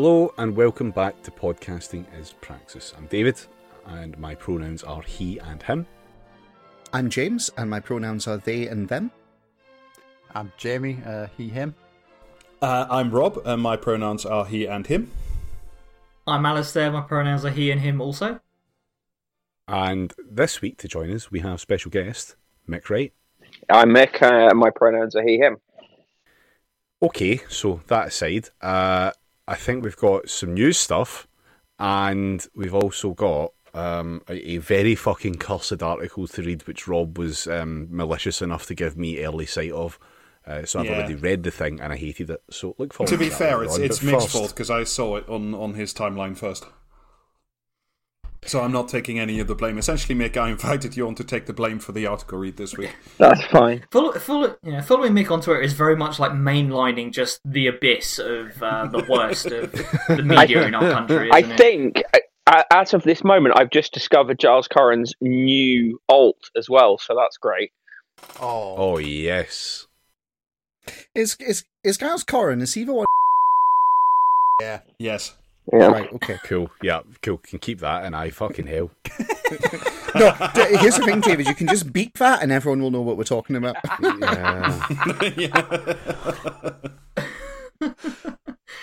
Hello and welcome back to Podcasting is Praxis. I'm David and my pronouns are he and him. I'm James, and my pronouns are they and them. I'm Jamie, uh, he, him. Uh, I'm Rob, and my pronouns are he and him. I'm Alistair, my pronouns are he and him also. And this week to join us, we have special guest, Mick Wright. I'm Mick, uh, my pronouns are he, him. Okay, so that aside, uh, I think we've got some new stuff, and we've also got um, a, a, very fucking cursed article to read, which Rob was um, malicious enough to give me early sight of. Uh, so I've Yeah. already read the thing and I hated it. So look forward To to, be that fair, it's on. it's But Mick's first- fault because I saw it on, on his timeline first. So I'm not taking any of the blame. Essentially, Mick, I invited you on to take the blame for the article read this week. That's fine. Follow, follow, yeah, following Mick on Twitter is very much like mainlining just the abyss of uh, the worst of the media in our country. I Isn't it? think, uh, as of this moment, I've just discovered Giles Coren's new alt as well, so that's great. Oh, Oh yes. Is is is Giles Corran? Is he the one? yeah. Yes. Yeah. Right. Okay. Cool. Yeah, cool. Can keep that and I fucking hell. No. d- here's the thing, David. You can just beep that, and everyone will know what we're talking about. Yeah.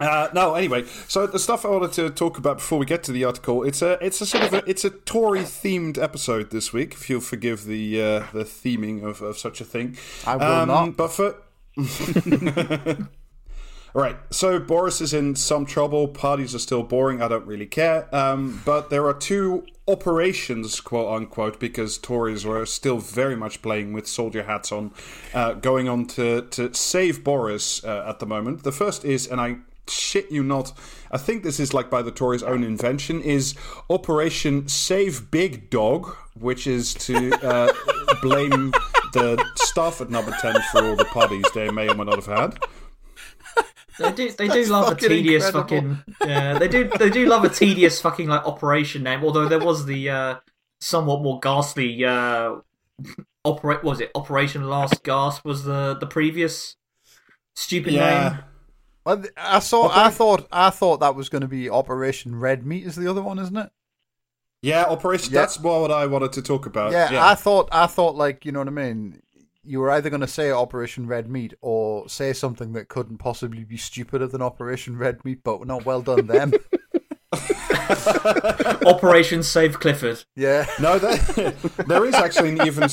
Uh, no, anyway, so the stuff I wanted to talk about before we get to the article, it's a it's a sort of a, it's a Tory themed episode this week. If you'll forgive the uh, the theming of, of such a thing, I will not. But for Right, so Boris is in some trouble. Parties are still boring. I don't really care. Um, but there are two operations, quote unquote, because Tories were still very much playing with soldier hats on, uh, going on to, to save Boris uh, at the moment. The first is, and I shit you not, I think this is like by the Tories' own invention, is Operation Save Big Dog, which is to uh, blame the staff at Number 10 for all the parties they may or may not have had. They do. They do love a tedious incredible. fucking. Yeah, they do. They do love a tedious fucking like operation name. Although there was the uh, somewhat more ghastly uh, operate. Was it Operation Last Gasp? Was the the previous stupid Yeah. name? Well, I saw. I thought. I thought that was going to be Operation Red Meat. Is the other one, isn't it? Yeah, Operation. Yeah. That's more what I wanted to talk about. yeah, yeah. I thought. I thought like you know what I mean. You were either going to say Operation Red Meat or say something that couldn't possibly be stupider than Operation Red Meat, but not well done them. Operation Save Clifford. yeah. No, there, there is actually an even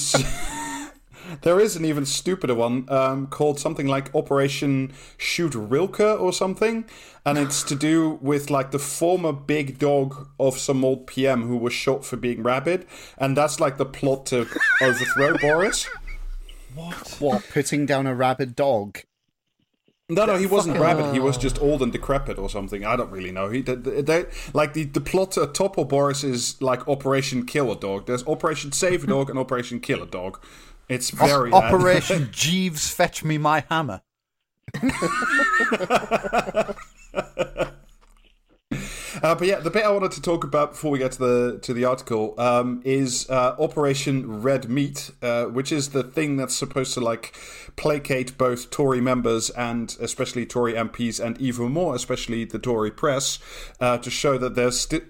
there is an even stupider one um, called something like Operation Shoot Rilke or something, and it's to do with like the former big dog of some old PM who was shot for being rabid, and that's like the plot to overthrow Boris. What? What? Putting down a rabid dog? No, no, he wasn't rabid. He was just old and decrepit or something. I don't really know. He, they, they, like the the plot to topple Boris is like Operation Kill a Dog. There's Operation Save a Dog and Operation Kill a Dog. It's very O- Operation Jeeves, fetch me my hammer. Uh, but yeah, the bit I wanted to talk about before we get to the to the article um, is uh, Operation Red Meat, uh, which is the thing that's supposed to like placate both Tory members and especially Tory MPs and even more, especially the Tory press, uh, to show that there's still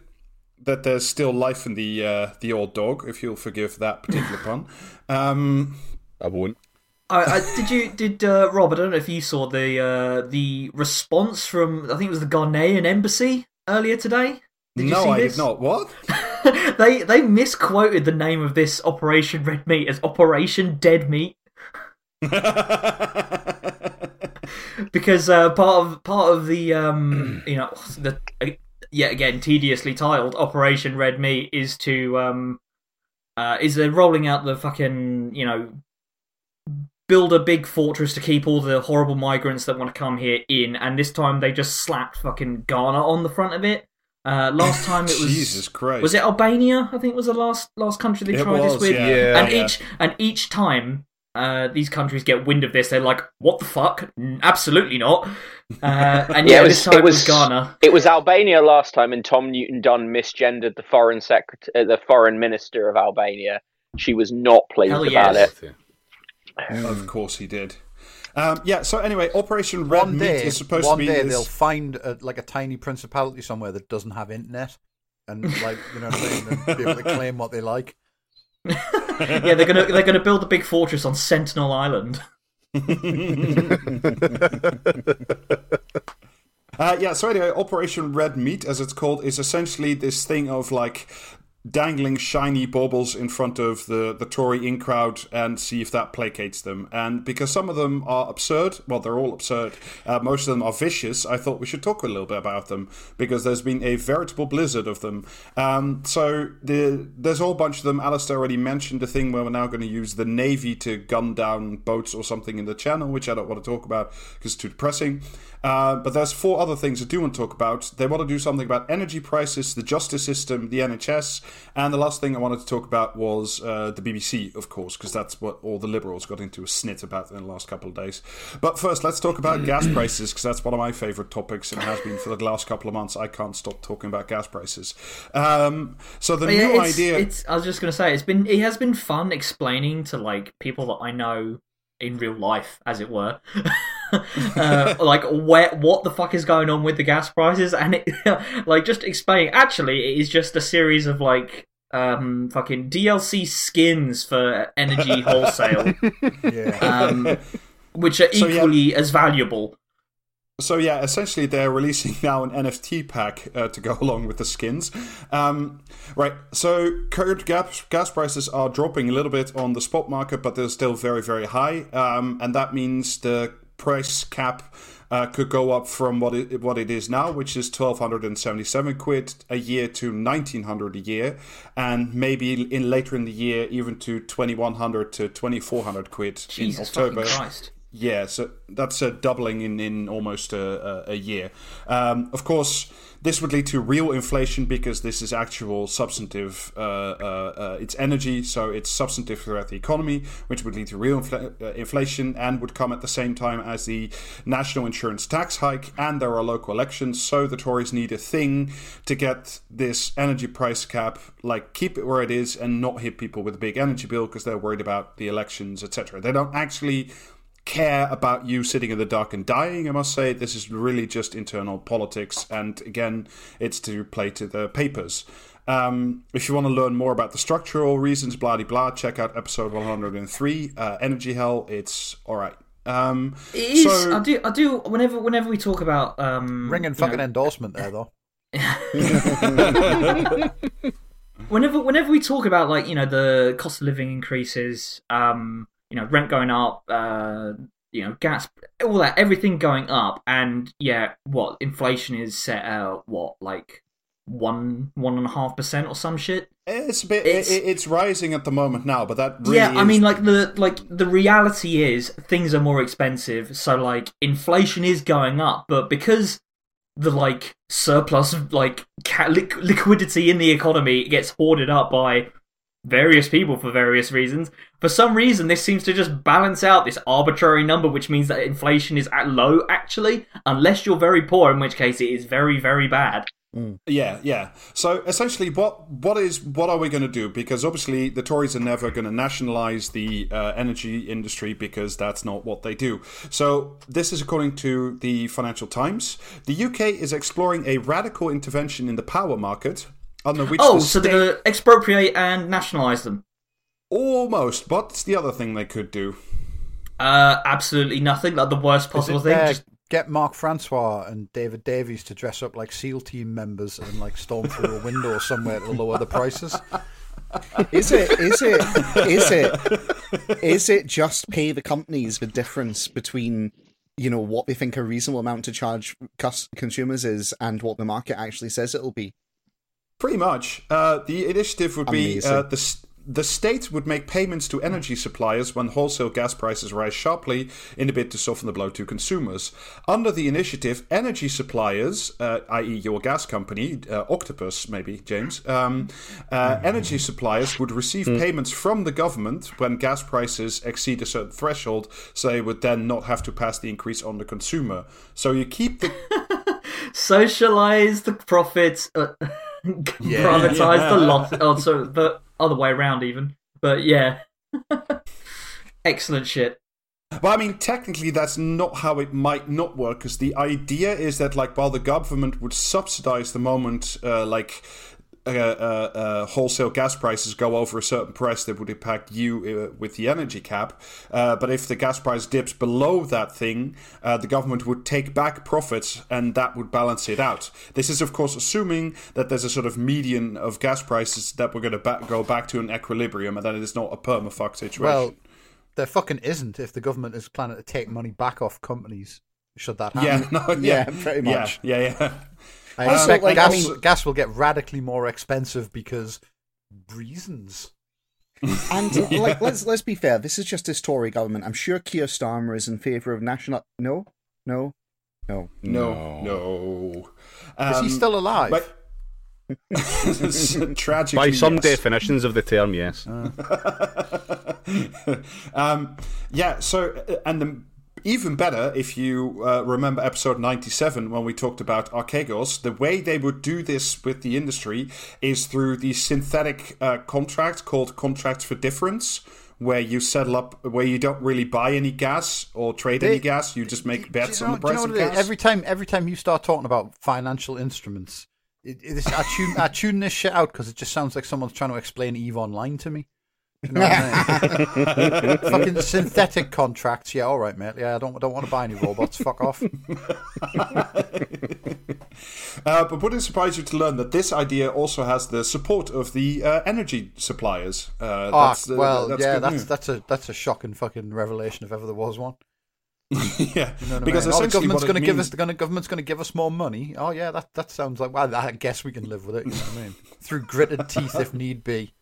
that there's still life in the uh, the old dog, if you'll forgive that particular pun. Um, I won't. I, I, did you did uh, Rob? I don't know if you saw the uh, the response from I think it was the Ghanaian embassy earlier today. Did you no, see I this? did not. What? they they misquoted the name of this Operation Red Meat as Operation Dead Meat because uh, part of part of the um you know the uh, yet again tediously titled Operation Red Meat is to um uh is they're rolling out the fucking you know build a big fortress to keep all the horrible migrants that want to come here in and this time they just slapped fucking Ghana on the front of it. Uh, last time it was Jesus Christ. was it Albania? I think was the last last country they It tried was, this with. yeah. Yeah. and Yeah. each and each time uh, these countries get wind of this, they're like, "What the fuck? Absolutely not!" Uh, and yeah, Yeah, it this was- time it was- Ghana. It was Albania last time, and Tom Newton Dunn misgendered the foreign secretary, uh, the foreign minister of Albania. She was not pleased Hell about yes. it. Of course he did. Um, yeah. So anyway, Operation Red One Meat is supposed one to be One day this- they'll find a, like a tiny principality somewhere that doesn't have internet, and like you know what I mean, and be able to claim what they like. yeah, they're gonna they're gonna build a big fortress on Sentinel Island. Uh, yeah, so anyway, Operation Red Meat, as it's called, is essentially this thing of like dangling shiny baubles in front of the, the Tory in crowd and see if that placates them. And because some of them are absurd, well, they're all absurd, uh, most of them are vicious, I thought we should talk a little bit about them because there's been a veritable blizzard of them. Um, so the, there's a whole bunch of them. Alistair already mentioned the thing where we're now going to use the Navy to gun down boats or something in the channel, which I don't want to talk about because it's too depressing. Uh, but there's four other things I do want to talk about. They want to do something about energy prices, the justice system, the NHS, and the last thing I wanted to talk about was uh, the BBC, of course, because that's what all the liberals got into a snit about in the last couple of days. But first, let's talk about gas prices, because that's one of my favourite topics and has been for the last couple of months. I can't stop talking about gas prices. Um, so the yeah, new it's, idea. It's, I was just gonna say it's been it has been fun explaining to like people that I know in real life, as it were, uh, like where what the fuck is going on with the gas prices, and it like just explaining. Actually, it is just a series of like um fucking DLC skins for energy wholesale, Yeah, um, which are So, yeah. equally as valuable. So yeah, essentially they're releasing now an NFT pack uh, to go along with the skins. Um, right. So current gas gas prices are dropping a little bit on the spot market, but they're still very very high, um, and that means the price cap. Uh, could go up from what it what it is now, which is twelve hundred and seventy seven quid a year to nineteen hundred a year, and maybe in later in the year even to twenty one hundred to twenty four hundred quid Jesus in October. Christ! Yeah, so that's a doubling in, in almost a, a, year. Um, of course, this would lead to real inflation because this is actual substantive. Uh, uh, uh, it's energy, so it's substantive throughout the economy, which would lead to real infl- uh, inflation and would come at the same time as the national insurance tax hike. And there are local elections, so the Tories need a thing to get this energy price cap, like keep it where it is and not hit people with a big energy bill because they're worried about the elections, etc. They don't actually care about you sitting in the dark and dying. I must say, this is really just internal politics, and again, it's to play to the papers. Um, if you want to learn more about the structural reasons, blah de blah, check out episode 103, uh, Energy Hell. It's all right. Um, It is. so- I do. I do. Whenever whenever we talk about um, ringing you fucking know, endorsement there though. whenever whenever we talk about like you know the cost of living increases um you know rent going up uh you know gas all that everything going up and yeah what inflation is set at what like one one and a half percent or some shit it's a bit. It's- It's, it's rising at the moment now, but that really yeah i mean like the like the reality is things are more expensive so like inflation is going up but because the like surplus of like liquidity in the economy gets hoarded up by various people for various reasons for some reason this seems to just balance out this arbitrary number which means that inflation is at low actually unless you're very poor in which case it is very very bad Yeah, yeah. So essentially, what what is what are we going to do? Because obviously, the Tories are never going to nationalize the uh, energy industry because that's not what they do. So this is according to the Financial Times. The UK is exploring a radical intervention in the power market. Under which oh the so they're gonna expropriate and nationalize them almost. What's the other thing they could do? uh absolutely nothing like the worst possible it, thing uh, just get Mark Francois and David Davies to dress up like SEAL team members and like storm through a window somewhere to lower the prices. Is it? Is it? Is it? Is it just pay the companies the difference between you know what they think a reasonable amount to charge cus- consumers is and what the market actually says it'll be? Pretty much. Uh, the initiative would be Amazing. uh, the s- the state would make payments to energy suppliers when wholesale gas prices rise sharply in a bid to soften the blow to consumers. Under the initiative, energy suppliers, uh, i.e., your gas company, uh, Octopus, maybe James, um, uh, energy suppliers would receive payments from the government when gas prices exceed a certain threshold, so they would then not have to pass the increase on the consumer. So you keep the socialize the profits, uh, privatize the loss. Oh, so the other way around, even. But yeah, excellent shit. But I mean, technically, that's not how it might not work. Because the idea is that, like, while the government would subsidize the moment, uh, like, uh, uh, uh, wholesale gas prices go over a certain price that would impact you uh, with the energy cap. Uh, but if the gas price dips below that thing, uh, the government would take back profits and that would balance it out. This is, of course, assuming that there's a sort of median of gas prices that we're going to ba- go back to an equilibrium and that it is not a permafuck situation. Well, there fucking isn't if the government is planning to take money back off companies. Should that happen? yeah, no, Yeah, yeah, pretty much. Yeah, yeah, yeah. I Also, expect like, I gas, mean- gas will get radically more expensive because reasons. And like, let's let's be fair. This is just his Tory government. I'm sure Keir Starmer is in favour of national. No, no, no. No, no. Is he Um, still alive? But tragically, By some yes. definitions of the term, yes. um, yeah. So, uh, and the, even better, if you uh, remember episode ninety-seven when we talked about Archegos, the way they would do this with the industry is through the synthetic uh, contract called contracts for difference. Where you settle up, where you don't really buy any gas or trade any gas, you just make Do you bets know- on the do you know price of it is? gas. Every time, every time you start talking about financial instruments, it, it is, I tune, I tune this shit out because it just sounds like someone's trying to explain Eve Online to me. You know what I mean? Fucking synthetic contracts. Yeah, all right, mate. Yeah, I don't, don't want to buy any robots. Fuck off. Uh, but would it surprise you to learn that this idea also has the support of the uh, energy suppliers? Uh, Ah, that's, uh, well, that's yeah, that's news. that's a that's a shocking fucking revelation if ever there was one. yeah, You know what because I mean? Oh, the government's going to give us the government's going to give us more money. Oh yeah, that that sounds like well, I guess we can live with it. You know what I mean? Through gritted teeth if need be.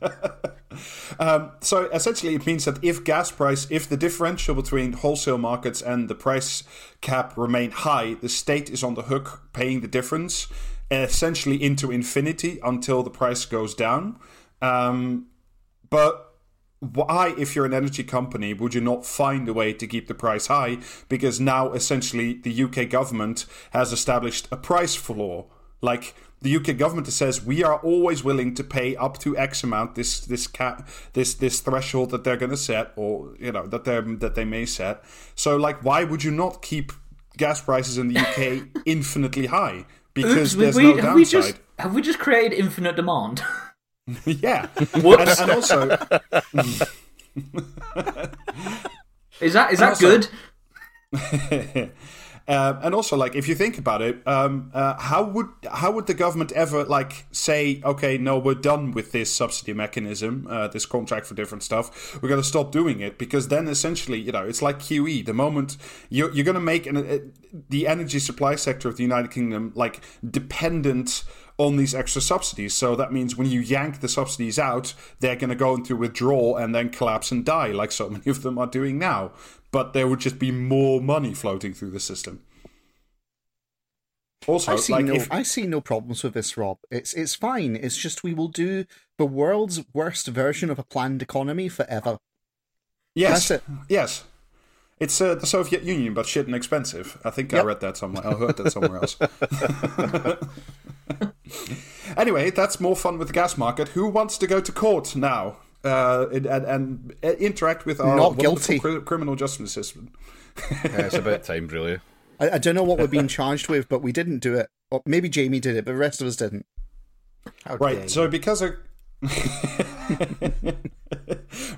Um, so essentially, it means that if gas price, if the differential between wholesale markets and the price cap remain high, the state is on the hook paying the difference, essentially into infinity until the price goes down. Um, but why, if you're an energy company, would you not find a way to keep the price high? Because now, essentially, the UK government has established a price floor. Like the UK government says, we are always willing to pay up to X amount, this this cap, this this threshold that they're going to set, or you know that they that they may set. So, like, why would you not keep gas prices in the UK infinitely high? Because Oops, there's we, no have we downside. just have we just created infinite demand? yeah, and, and also. Is that is that also- good? Um, and also, like, if you think about it, um, uh, how would how would the government ever like say, okay, no, we're done with this subsidy mechanism, uh, this contract for different stuff. We're going to stop doing it because then essentially, you know, it's like QE. The moment you're, you're going to make an, uh, the energy supply sector of the United Kingdom like dependent on these extra subsidies. So that means when you yank the subsidies out, they're going to go into withdrawal and then collapse and die, like so many of them are doing now. But there would just be more money floating through the system. Also, I see like no, if, I see no problems with this, Rob. It's it's fine. It's just we will do the world's worst version of a planned economy forever. yes, yes, it's uh, the Soviet Union, but shit and expensive. I think I read that somewhere. I heard that somewhere else. anyway, that's more fun with the gas market. Who wants to go to court now uh, and, and, and interact with our Not guilty. cri- criminal justice system? Yeah, it's about time, really. I, I don't know what we're being charged with, but we didn't do it. Or maybe Jamie did it, but the rest of us didn't. How Right. So because of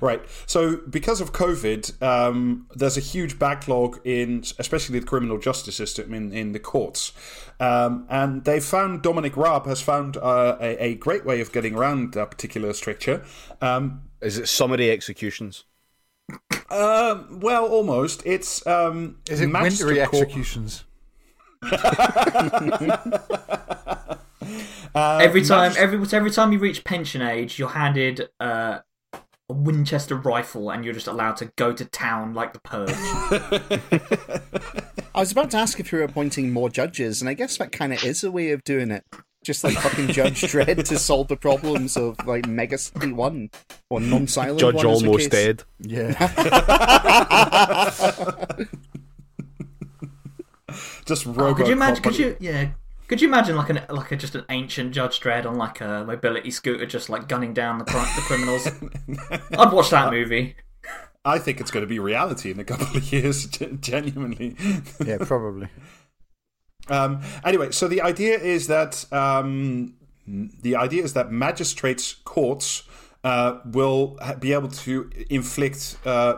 right, so because of COVID, um, there's a huge backlog in, especially the criminal justice system in in the courts, um, and they found Dominic Raab has found uh, a, a great way of getting around that particular stricture. Um, Is it summary executions? um, well, almost. It's um, is it master wintry court- executions? every time, every every time you reach pension age, you're handed uh, a Winchester rifle, and you're just allowed to go to town like the purge. I was about to ask if you were appointing more judges, and I guess that kind of is a way of doing it. Just like fucking Judge Dredd to solve the problems of like Mega City One or Non-Silent Judge One, almost dead. Yeah. just Oh, could you imagine? Could you? Yeah. Could you imagine like an like a, just an ancient Judge Dredd on like a mobility scooter, just like gunning down the, the criminals? I'd watch that movie. I think it's going to be reality in a couple of years. Genuinely. Yeah, probably. Um, anyway, so the idea is that um, the idea is that magistrates' courts uh, will ha- be able to inflict uh,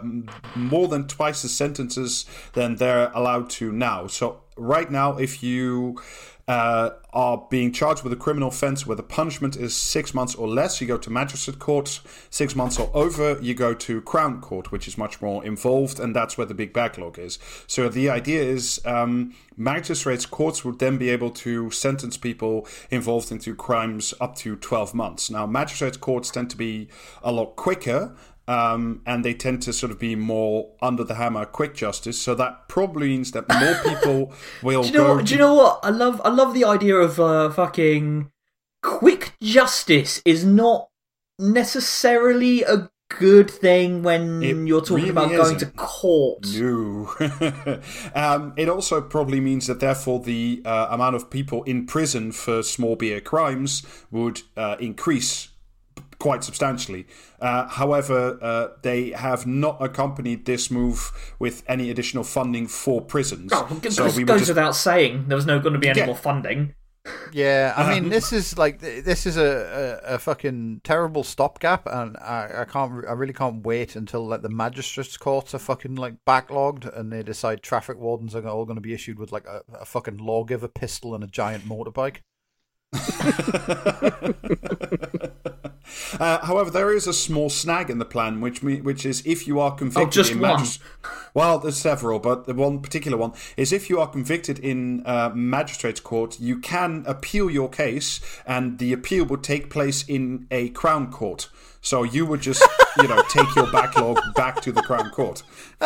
more than twice the sentences than they're allowed to now. So right now, if you uh, are being charged with a criminal offense where the punishment is six months or less, you go to magistrate court. Six months or over, you go to crown court, which is much more involved, and that's where the big backlog is. So the idea is um, magistrates courts would then be able to sentence people involved into crimes up to 12 months. Now, magistrates courts tend to be a lot quicker. Um, and they tend to sort of be more under the hammer, quick justice. So that probably means that more people will Do you know go. what? Do you know what? I love I love the idea of uh, fucking quick justice is not necessarily a good thing when It you're talking really about going to isn't. court. No. um, it also probably means that therefore the uh, amount of people in prison for small beer crimes would uh, increase quite substantially. Uh, however, uh, they have not accompanied this move with any additional funding for prisons. Oh, it so goes, we would goes just without saying there was no going to be any Yeah. more funding. Yeah, I mean, this is like this is a, a, a fucking terrible stopgap, and I, I can't, I really can't wait until like the magistrates' courts are fucking like backlogged, and they decide traffic wardens are all going to be issued with like a, a fucking lawgiver pistol and a giant motorbike. Uh, however, there is a small snag in the plan, which me- which is if you are convicted Oh, just in one? well, there's several, but the one particular one is if you are convicted in uh, magistrates court, you can appeal your case, and the appeal would take place in a crown court. So you would just, you know, take your backlog back to the crown court.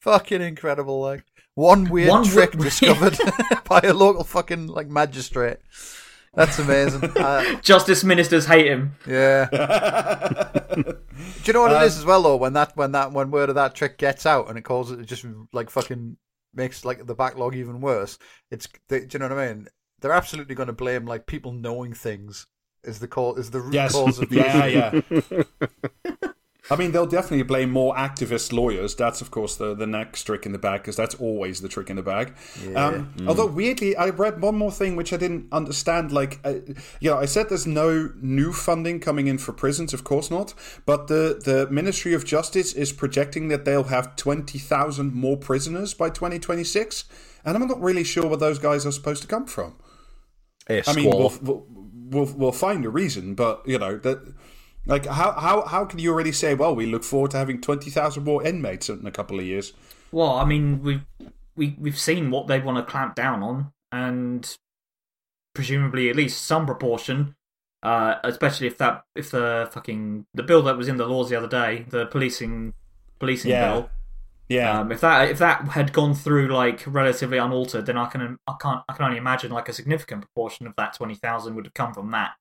Fucking incredible! Like one weird One trick discovered by a local fucking like magistrate. That's amazing. Uh, Justice ministers hate him. yeah. Do you know what it is as well though? When that when that when word of that trick gets out and it causes it just like fucking makes like the backlog even worse. It's they, do you know what I mean? They're absolutely going to blame like people knowing things is the call is the root Yes. cause of the yeah, issue. yeah. I mean, they'll definitely blame more activist lawyers. That's, of course, the, the next trick in the bag, because that's always the trick in the bag. Um, Although, weirdly, I read one more thing which I didn't understand. Like, uh, you know, I said there's no new funding coming in for prisons, of course not. But the, the Ministry of Justice is projecting that they'll have 20,000 more prisoners by 2026. And I'm not really sure where those guys are supposed to come from. I mean, we'll, we'll, we'll, we'll find a reason, but you know that. Like how, how how can you already say well we look forward to having twenty thousand more inmates in a couple of years? Well, I mean, we've we, we've seen what they want to clamp down on, and presumably at least some proportion. Uh, especially if that if the fucking the bill that was in the laws the other day, the policing policing Yeah. bill, Yeah, um, if that if that had gone through like relatively unaltered, then I can I can't I can only imagine like a significant proportion of that twenty thousand would have come from that.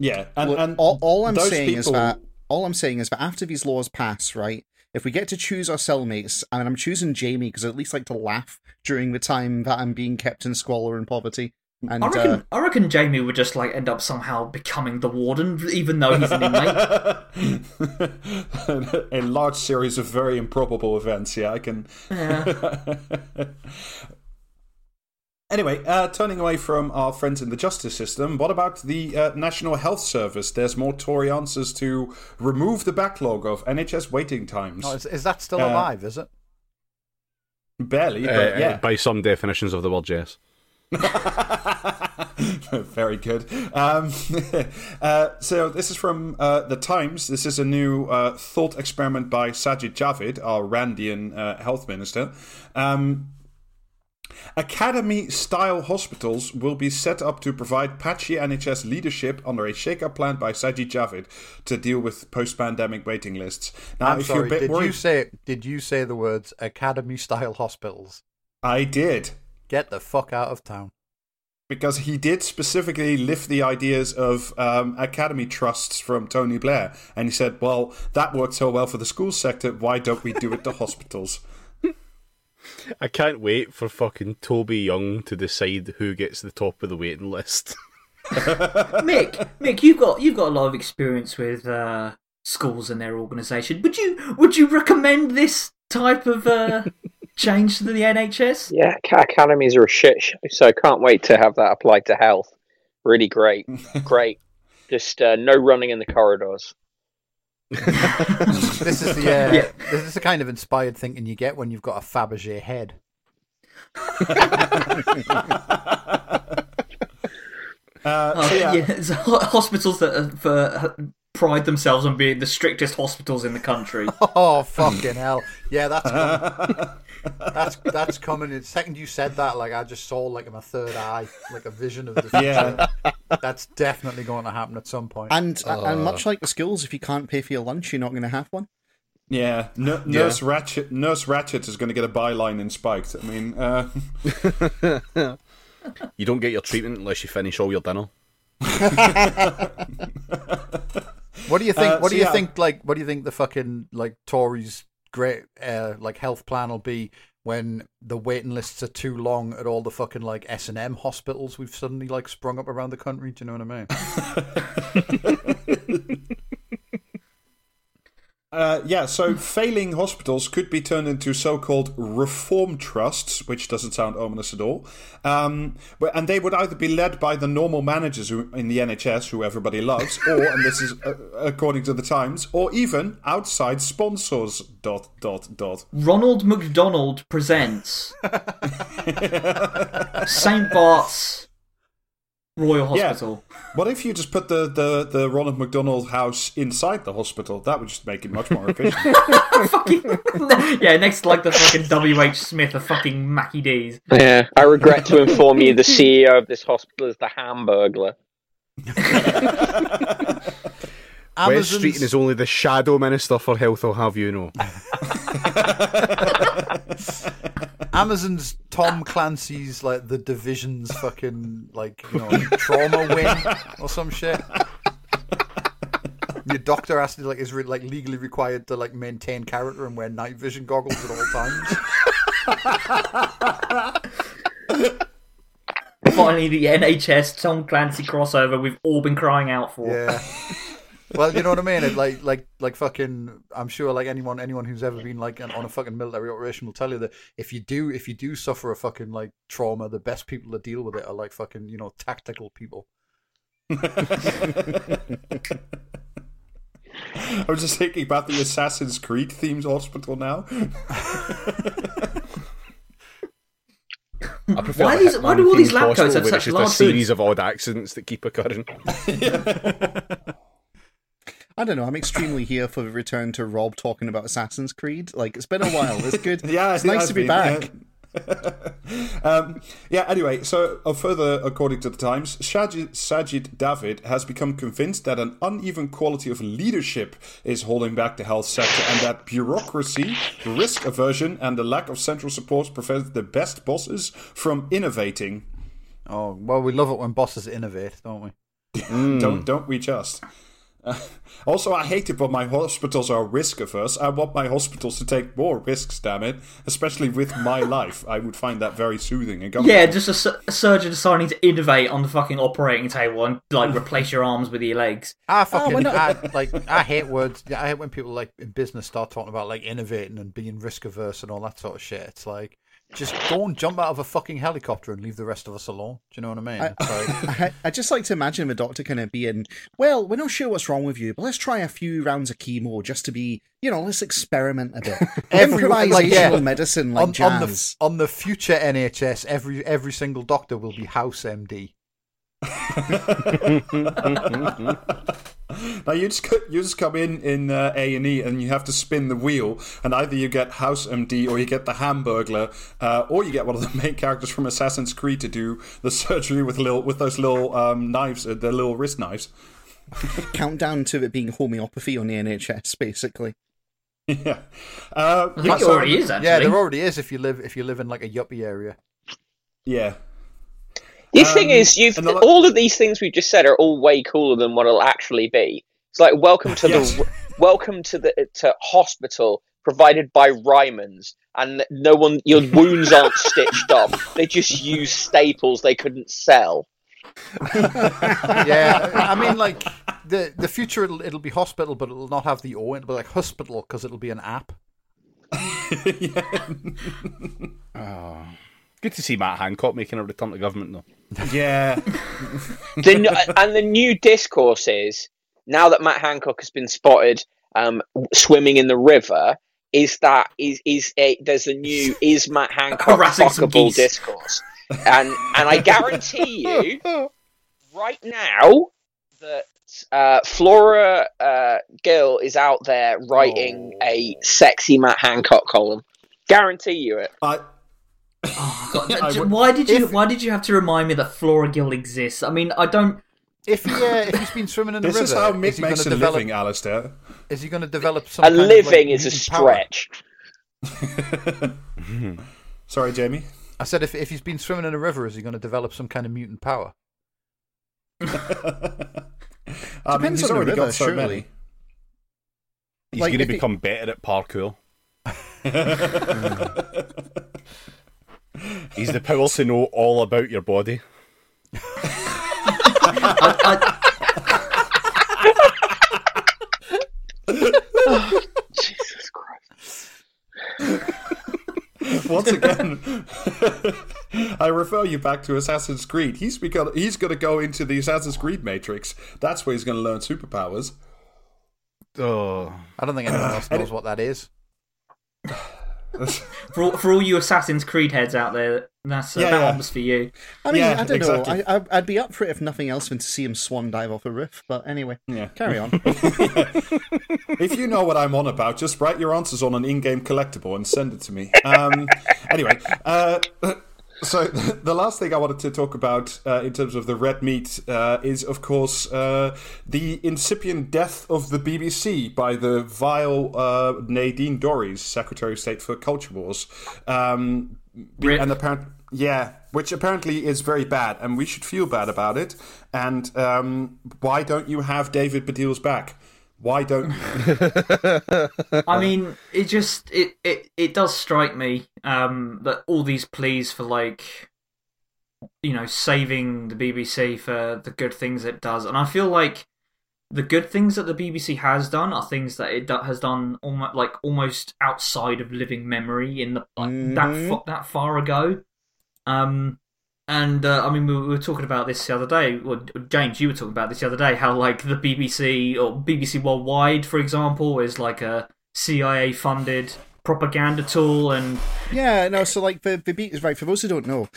Yeah, and, Well, and all, all I'm those saying is that all I'm saying is that after these laws pass, right? If we get to choose our cellmates, I and I'm choosing Jamie because I at least like to laugh during the time that I'm being kept in squalor and poverty. And I reckon uh, I reckon Jamie would just like end up somehow becoming the warden, even though he's an inmate. a large series of very improbable events. Yeah, I can. Yeah. Anyway, uh, turning away from our friends in the justice system, what about the uh, National Health Service? There's more Tory answers to remove the backlog of NHS waiting times. Oh, is, is that still Uh, alive? Is it? Barely, Uh, but yeah. by some definitions of the word, yes. Very good. Um, uh, so this is from uh, the Times. This is a new uh, thought experiment by Sajid Javid, our Randian uh, health minister. Um, Academy-style hospitals will be set up to provide patchy NHS leadership under a shake-up plan by Sajid Javid to deal with post-pandemic waiting lists. Now, I'm if sorry. you're a bit Did worried, you say did you say the words academy style hospitals? I did. Get the fuck out of town. because he did specifically lift the ideas of um, academy trusts from Tony Blair, and he said, "Well, that worked so well for the school sector. Why don't we do it to hospitals?" I can't wait for fucking Toby Young to decide who gets the top of the waiting list. Mick, Mick, you've got you've got a lot of experience with uh, schools and their organisation. Would you would you recommend this type of uh, change to the NHS? Yeah, academies are a shit show, so I can't wait to have that applied to health. Really great, great. Just uh, no running in the corridors. This is the uh, Yeah. this is the kind of inspired thinking you get when you've got a Fabergé head. Uh, Oh, so yeah, yeah, it's hospitals that are for, pride themselves on being the strictest hospitals in the country. Oh fucking hell! Yeah, that's coming. That's that's coming. The second you said that, like I just saw like in my third eye, like a vision of the future. Yeah. that's definitely going to happen at some point. And and much like the schools, if you can't pay for your lunch, you're not going to have one. yeah. N- Nurse Ratched, Nurse Ratched is going to get a byline in Spiked. I mean, uh, You don't get your treatment unless you finish all your dinner. What do you think? Uh, what so do you yeah. think? Like, what do you think the fucking like Tories' great uh, like health plan will be when the waiting lists are too long at all the fucking like S and M hospitals we've suddenly like sprung up around the country? Do you know what I mean? Uh, yeah, so failing hospitals could be turned into so-called reform trusts, which doesn't sound ominous at all. Um, but- and they would either be led by the normal managers who, in the NHS, who everybody loves, or, and this is uh, according to the Times, or even outside sponsors. Dot dot dot. Ronald McDonald presents St Bart's Royal Yeah. Hospital. What if you just put the, the, the Ronald McDonald house inside the hospital? That would just make it much more efficient. fucking yeah, next to like the fucking W. H. Smith of fucking Mackie D's. Yeah, I regret to inform you the CEO of this hospital is the Hamburglar. Wes Amazon's- Streeting is only the shadow minister for health, I'll have you know. Amazon's Tom Clancy's like the division's fucking like you know trauma wing or some shit. Your doctor has to like is re- like legally required to like maintain character and wear night vision goggles at all times. Finally, the NHS Tom Clancy crossover we've all been crying out for. Yeah. Well, you know what I mean. It, like, like, like, fucking. I'm sure, like anyone, anyone who's ever been like on a fucking military operation will tell you that if you do, if you do suffer a fucking like trauma, the best people to deal with it are like fucking, you know, tactical people. I was just thinking about the Assassin's Creed themed hospital now. I prefer Why these- why do all these themed lab coats have where such it's just large a series of odd accidents that keep occurring. I don't know. I'm extremely here for the return to Rob talking about Assassin's Creed. Like it's been a while. It's good. Yeah, it's it nice to be been, back. yeah. um, yeah, anyway, so uh, further, according to the Times, Sajid, Sajid Javid has become convinced that an uneven quality of leadership is holding back the health sector and that bureaucracy, risk aversion, and the lack of central support prevent the best bosses from innovating. Oh well, we love it when bosses innovate, don't we? Don't don't we just? Uh, also, I hate it when my hospitals are risk averse. I want my hospitals to take more risks, damn it. Especially with my life. I would find that very soothing and comforting. Yeah, just a, su- a surgeon deciding to innovate on the fucking operating table and like replace your arms with your legs. I fucking why not? I, like. I hate words. I hate when people like in business start talking about like innovating and being risk averse and all that sort of shit. It's like just go and jump out of a fucking helicopter and leave the rest of us alone. Do you know what I mean? I, It's I, I just like to imagine the doctor kind of being, well, we're not sure what's wrong with you, but let's try a few rounds of chemo just to be, you know, let's experiment a bit. Everyone- like, yeah. Medicine like on, on the on the future NHS, every every single doctor will be house MD. Now you just you just come in in uh, A and E and you have to spin the wheel, and either you get House MD or you get the Hamburglar, uh, or you get one of the main characters from Assassin's Creed to do the surgery with little with those little um, knives, uh, the little wrist knives. Countdown to it being homeopathy on the NHS, basically. yeah, uh, yeah, think so- already is actually. Yeah, there already is if you live if you live in like a yuppie area. yeah. The Um, thing is, you've and the- all of these things we've just said are all way cooler than what it'll actually be. It's like welcome to Yes. the welcome to the to hospital provided by Ryman's, and no one your wounds aren't stitched up. They just use staples they couldn't sell. yeah, I mean, like the the future it'll it'll be hospital, but it'll not have the O. It'll be like hospital because it'll be an app. Oh. Good to see Matt Hancock making a return to government, though. Yeah. the, and the new discourse is now that Matt Hancock has been spotted um, swimming in the river. Is that is is a, there's a new is Matt Hancock Harassing some fuckable discourse, and and I guarantee you, right now that uh, Flora uh, Gill is out there writing a sexy Matt Hancock column. Guarantee you it. I, God, I j- would- why did you if- Why did you have to remind me that Flora Gill exists? I mean, I don't. If he uh, if he's been swimming in the this river, is how is Mick he going makes to a develop? living, Alistair. Is he going to develop some? A kind of, living like, is a stretch. Sorry, Jamie. I said if if he's been swimming in a river, is he going to develop some kind of mutant power? I mean, Depends he's on the already river, got so surely. many. He's Like, going to if he- become better at parkour. He's the power to know all about your body. I, Jesus Christ. Once again, I refer you back to Assassin's Creed. He's begun, he's going to go into the Assassin's Creed matrix. That's where he's going to learn superpowers. Oh. I don't think anyone else knows what that is. for all, for all you Assassin's Creed heads out there, that's uh, Yeah, that yeah. one was for you. I mean, Yeah, I don't exactly. know. I, I, I'd be up for it if nothing else than to see him swan dive off a roof. But anyway, Yeah. carry on. if you know what I'm on about, just write your answers on an in-game collectible and send it to me. Um, anyway, uh, so the last thing I wanted to talk about uh, in terms of the red meat uh, is, of course, uh, the incipient death of the BBC by the vile uh, Nadine Dorries, Secretary of State for Culture Wars. Um, and apparent, yeah, which apparently is very bad, and we should feel bad about it. And um, why don't you have David Baddiel's back? Why don't I mean, it just it it it does strike me um, that all these pleas for like you know saving the BBC for the good things it does, and I feel like the good things that the BBC has done are things that it has done almost like almost outside of living memory in the like that Mhm. that far ago. Um, and uh, I mean, we were talking about this the other day. Well, James, you were talking about this the other day. How like the BBC or BBC Worldwide, for example, is like a CIA-funded propaganda tool, and Yeah, no. So like the the beat is right. For those who don't know,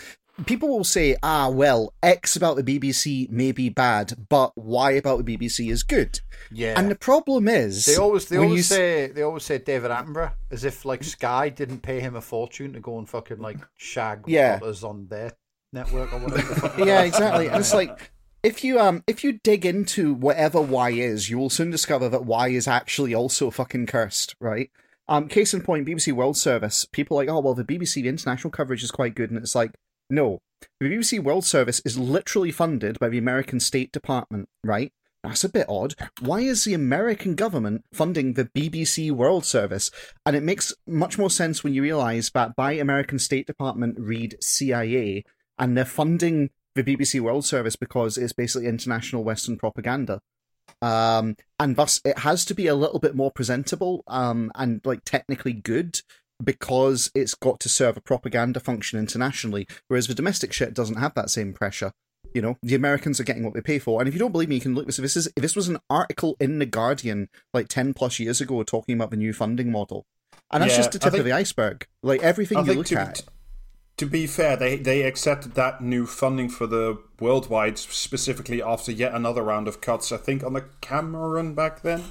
people will say, "Ah, well, X about the BBC may be bad, but Y about the BBC is good." Yeah. And the problem is, They always they always you s- say they always say David Attenborough as if like Sky didn't pay him a fortune to go and fucking like shag Yeah. otters on their network or whatever. the yeah, exactly. And it's like if you um if you dig into whatever Y is, you will soon discover that Y is actually also fucking cursed, right? Um, case in point, BBC World Service. People are like, oh well, the BBC international coverage is quite good, and it's like, no, the BBC World Service is literally funded by the American State Department, right? That's a bit odd. Why is the American government funding the BBC World Service? And it makes much more sense when you realize that by American State Department read CIA, and they're funding the BBC World Service because it's basically international Western propaganda. Um, and thus it has to be a little bit more presentable um, and like technically good because it's got to serve a propaganda function internationally, whereas the domestic shit doesn't have that same pressure. You know, the Americans are getting what they pay for, and if you don't believe me, you can look this. This is this was an article in the Guardian like ten plus years ago talking about the new funding model, and that's Yeah, just the tip think- of the iceberg. Like everything I you look to, at, to be fair, they they accepted that new funding for the worldwide specifically after yet another round of cuts. I think on the Cameron back then.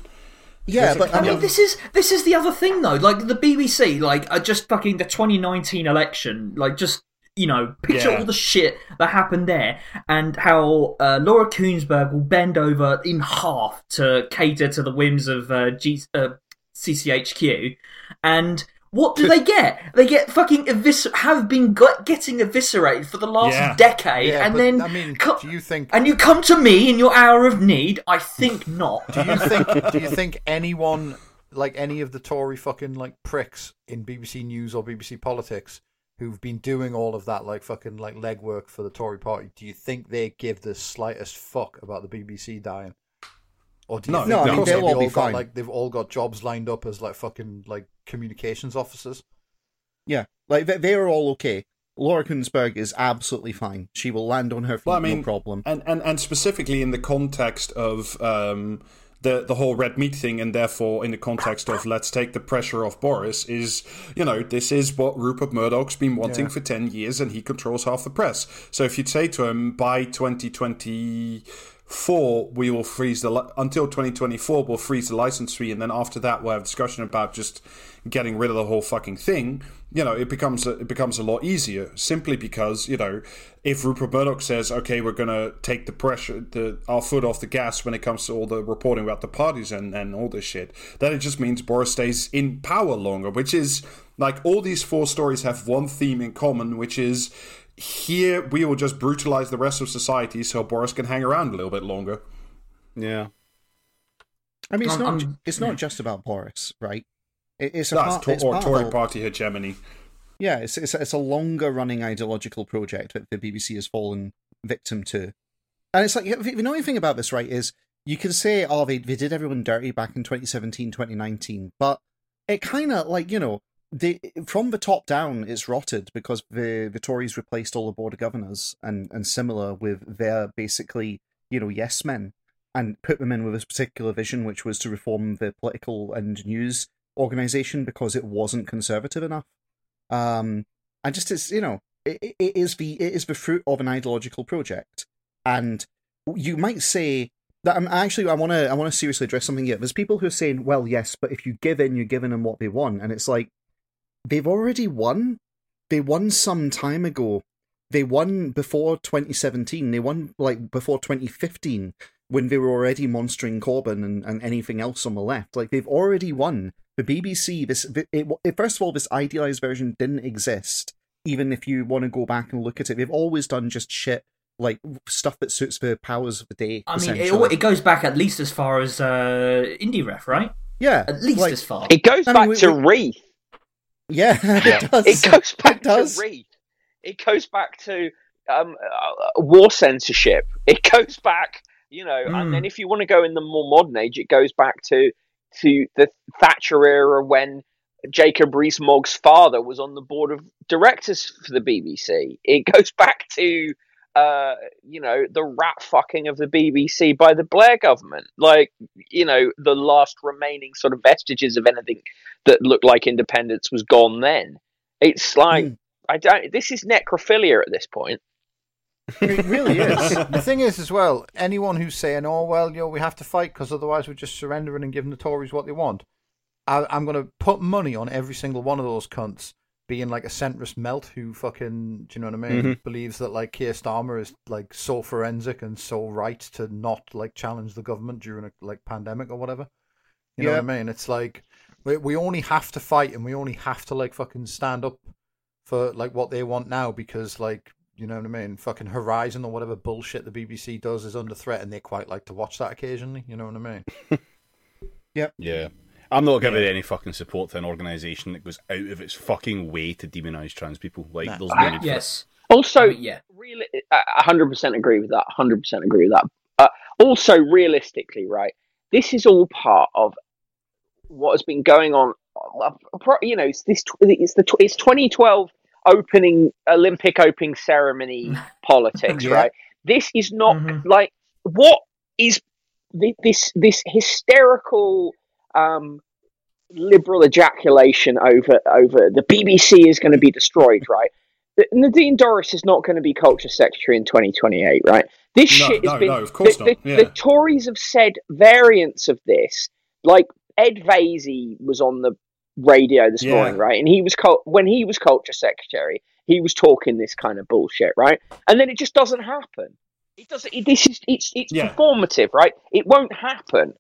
yeah, there's but I mean, this is this is the other thing though. Like the BBC, like just fucking the 2019 election, like just you know, picture Yeah. all the shit that happened there, and how uh, Laura Kuenssberg will bend over in half to cater to the whims of uh, G- uh, CCHQ, and. What do they get? They get fucking evis- have been got- getting eviscerated for the last Yeah. decade, Yeah, and but, then I mean, co- do you think and you come to me in your hour of need? I think not. do you think do you think anyone like any of the Tory fucking like pricks in BBC News or BBC Politics who've been doing all of that like fucking like legwork for the Tory party, do you think they give the slightest fuck about the BBC dying? Or do you No, think no, I they- mean, they've they'll all be got, fine. Like they've all got jobs lined up as like fucking like communications officers. Yeah, like they, they are all okay. Laura Kuenssberg is absolutely fine. She will land on her feet, Well, I mean, no problem. And, and and specifically in the context of um, the the whole red meat thing, and therefore in the context of let's take the pressure off Boris, is you know this is what Rupert Murdoch's been wanting Yeah. for ten years, and he controls half the press. So if you'd say to him by twenty twenty four we will freeze the li- until 2024 we'll freeze the license fee and then after that we'll have discussion about just getting rid of the whole fucking thing. You know it becomes a, it becomes a lot easier simply because you know if Rupert Murdoch says okay we're to take the pressure the our foot off the gas when it comes to all the reporting about the parties and and all this shit then it just means Boris stays in power longer which is like all these four stories have one theme in common which is here we will just brutalize the rest of society so Boris can hang around a little bit longer. Yeah. I mean, it's I'm- not. Um, I'm- it's not just about Boris, right? It, it's a That's part, to- it's or part Tory of party hegemony. Yeah, it's it's, it's a longer running ideological project that the BBC has fallen victim to, and it's like the annoying thing about this, right? Is you can say, oh, they they did everyone dirty back in 2017, 2019, but it kind of like you know from the top down, it's rotted because the the Tories replaced all the board of governors and and similar with their basically you know yes men and put them in with this particular vision, which was to reform the political and news organization because it wasn't conservative enough. Um, and just it's you know it, it- is the it is the fruit of an ideological project, and you might say that I'm actually I want to I want to seriously address something here. There's people who are saying, well, yes, but if you give in, you're giving them what they want, and it's like they've already won. They won some time ago. They won before 2017. They won like before 2015 when they were already monstering Corbyn and, and anything else on the left. Like they've already won. The BBC, this it, it, first of all, this idealized version didn't exist. Even if you want to go back and look at it, they've always done just shit like stuff that suits the powers of the day. I mean, it, it goes back at least as far as uh, Indie Ref, right? yeah, At least like, as far. It goes I mean, back we- to we- Reith. Yeah, it does. It goes back It does. to Reith. It goes back to um, uh, war censorship. It goes back, you know, Mm. and then if you want to go in the more modern age, it goes back to to the Thatcher era when Jacob Rees-Mogg's father was on the board of directors for the BBC. It goes back to uh, you know, the rat fucking of the BBC by the Blair government. Like, you know, the last remaining sort of vestiges of anything that looked like independence was gone then. It's like Mm. I don't this is necrophilia at this point. it really is. the thing is, as well, anyone who's saying, "Oh well, you know, we have to fight because otherwise we're just surrendering and giving the Tories what they want," I, I'm going to put money on every single one of those cunts being like a centrist melt who fucking, do you know what I mean? Mhm. Believes that like Keir Starmer is like so forensic and so right to not like challenge the government during a like pandemic or whatever. You know Yeah. what I mean? It's like we we only have to fight and we only have to like fucking stand up for like what they want now because like you know what I mean? Fucking Horizon or whatever bullshit the BBC does is under threat, and they quite like to watch that occasionally. You know what I mean? Yep. Yeah. I'm not giving any fucking support to an organisation that goes out of its fucking way to demonise trans people. Like, Nah. there's no need for it. yes. Also, I mean, yeah. really, I 100% agree with that. 100% agree with that. Uh, also, realistically, right, this is all part of what has been going on. uh, You know, it's this. It's the. It's 2012 opening Olympic opening ceremony politics, Yeah. right? This is not Mhm. like what is this this hysterical um, liberal ejaculation over over the BBC is going to be destroyed, right? Nadine Dorries is not going to be culture secretary in 2028, right? This No, shit has no, been. no, of course the, not, the- yeah. the Tories have said variants of this, like Ed Vaizey was on the radio this Yeah. morning, right? And he was cul- when he was culture secretary, he was talking this kind of bullshit, right? And then it just doesn't happen. It doesn't. It, this is it's it's Yeah. performative, right? It won't happen.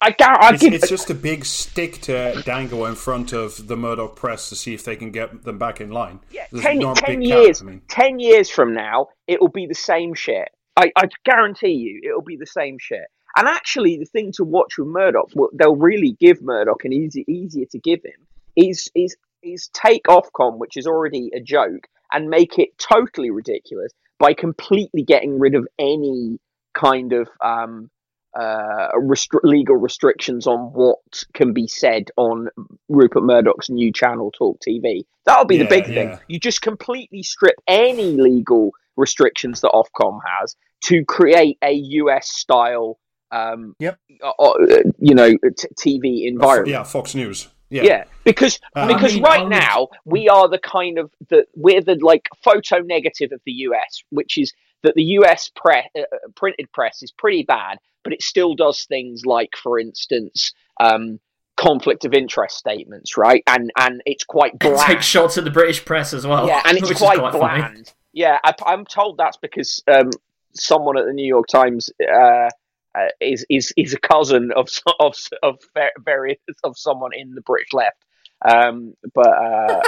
I, gar- I It's, give. it's just a big stick to dangle in front of the Murdoch press to see if they can get them back in line. Yeah, There's 10, not a 10 big carrot, years, I mean. 10 years from now, it will be the same shit. I, I guarantee you, it'll be the same shit. And actually, the thing to watch with Murdoch, what they'll really give Murdoch, and easy, easier to give him, is is is take Ofcom, which is already a joke, and make it totally ridiculous by completely getting rid of any kind of um, uh, restri- legal restrictions on what can be said on Rupert Murdoch's new channel, Talk TV. That'll be the big yeah. thing. You just completely strip any legal restrictions that Ofcom has to create a US style, um, Yep. uh, uh, you know, t- TV environment. Yeah, Fox News. Yeah. Yeah, because Uh, because I mean, I right now we are the kind of the we're the like photo negative of the US, which is that the US press uh, uh, printed press is pretty bad, but it still does things like, for instance, um, conflict of interest statements, right? And and it's quite It bland. takes shots at the British press as well. yeah, and it's quite, quite funny. bland. Yeah, I, I'm told that's because um, someone at the New York Times. Uh, uh, is is is a cousin of of of various of someone in the British left. Um, but uh,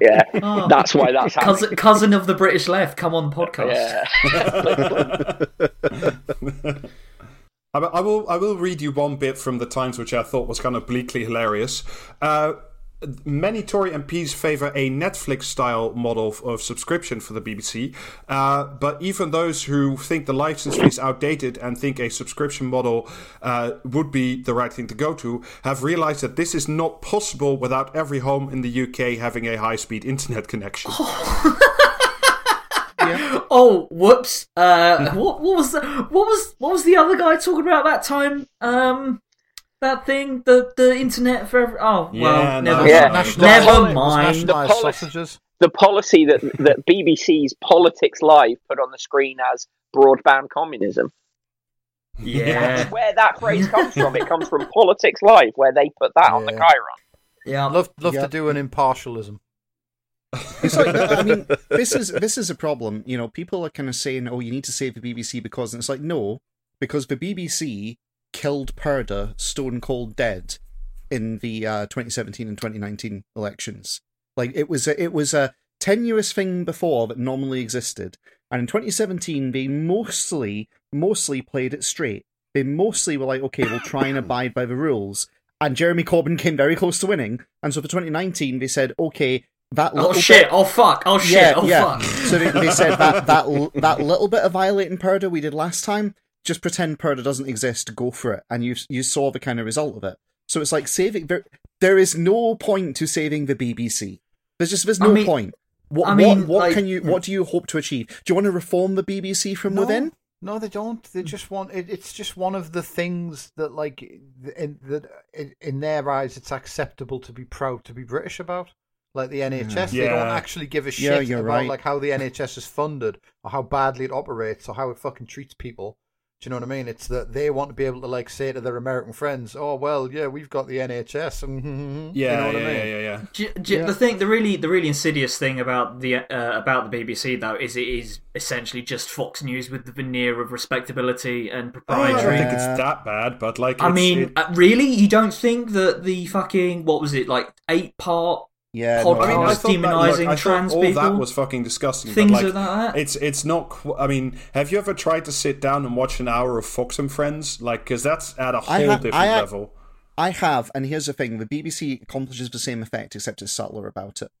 yeah, Oh. that's why that's happening. cousin, cousin of the British left. Come on, podcast. Yeah. I, I will. I will read you one bit from the Times, which I thought was kind of bleakly hilarious. Uh, many Tory MPs favour a Netflix-style model of, of subscription for the BBC, uh, but even those who think the license fee is outdated and think a subscription model uh, would be the right thing to go to, have realised that this is not possible without every home in the UK having a high-speed internet connection. Oh, whoops. Uh, what, what was the what was what was the other guy talking about that time? Um, that thing, the the internet for every. Oh, Yeah, well, no, never, Yeah. National- never mind. The polish- sausages. the policy that that BBC's Politics Live put on the screen as broadband communism. Yeah, That's where that phrase comes from. It comes from Politics Live, where they put that on the Yeah. chyron. yeah. Love, love Yeah. to do an impartialism. It's like, I mean, this is this is a problem. You know, people are kind of saying, "Oh, you need to save the BBC because," and it's like, no, because the BBC killed Purdah stone cold dead in the uh, 2017 and 2019 elections. Like it was a, it was a tenuous thing before that normally existed, and in 2017 they mostly mostly played it straight. They mostly were like, okay, we'll try and abide by the rules. And Jeremy Corbyn came very close to winning, and so for 2019 they said, okay, that Oh little shit! bit- Oh fuck! Oh shit! yeah, oh yeah. fuck! So they, they said that that that little bit of violating Purdah we did last time, just pretend Purdah doesn't exist, go for it, and you you saw the kind of result of it. So it's like saving. There, there is no point to saving the BBC. There's just there's I no mean- point. What I mean, what what like- can you what do you hope to achieve? Do you want to reform the BBC from No, within? No, they don't. They mm. just want it. It's just one of the things that, like, in that in, in their eyes, it's acceptable to be proud to be British about. Like the NHS, mm. they don't actually give a shit you're about right. like how the NHS is funded or how badly it operates or how it fucking treats people. Do you know what I mean? It's that they want to be able to like say to their American friends, "Oh well, yeah, we've got the NHS." Yeah, you know what yeah, I mean? yeah, yeah, yeah. J- j- Yeah. The thing, the really, the really insidious thing about the uh, about the BBC though is it is essentially just Fox News with the veneer of respectability and proprietary. I don't think it's that bad, but like, I it's- mean, it- uh, really, you don't think that the fucking what was it like eight part Yeah, Podcast I mean, I Cars that, demonising look, I trans thought all that people? was fucking disgusting. things but like, like that? it's it's not. Qu- I mean, have you ever tried to sit down and watch an hour of Fox and Friends? Like, because that's at a whole ha- different I ha- level. I have, and here's the thing: the BBC accomplishes the same effect, except it's subtler about it.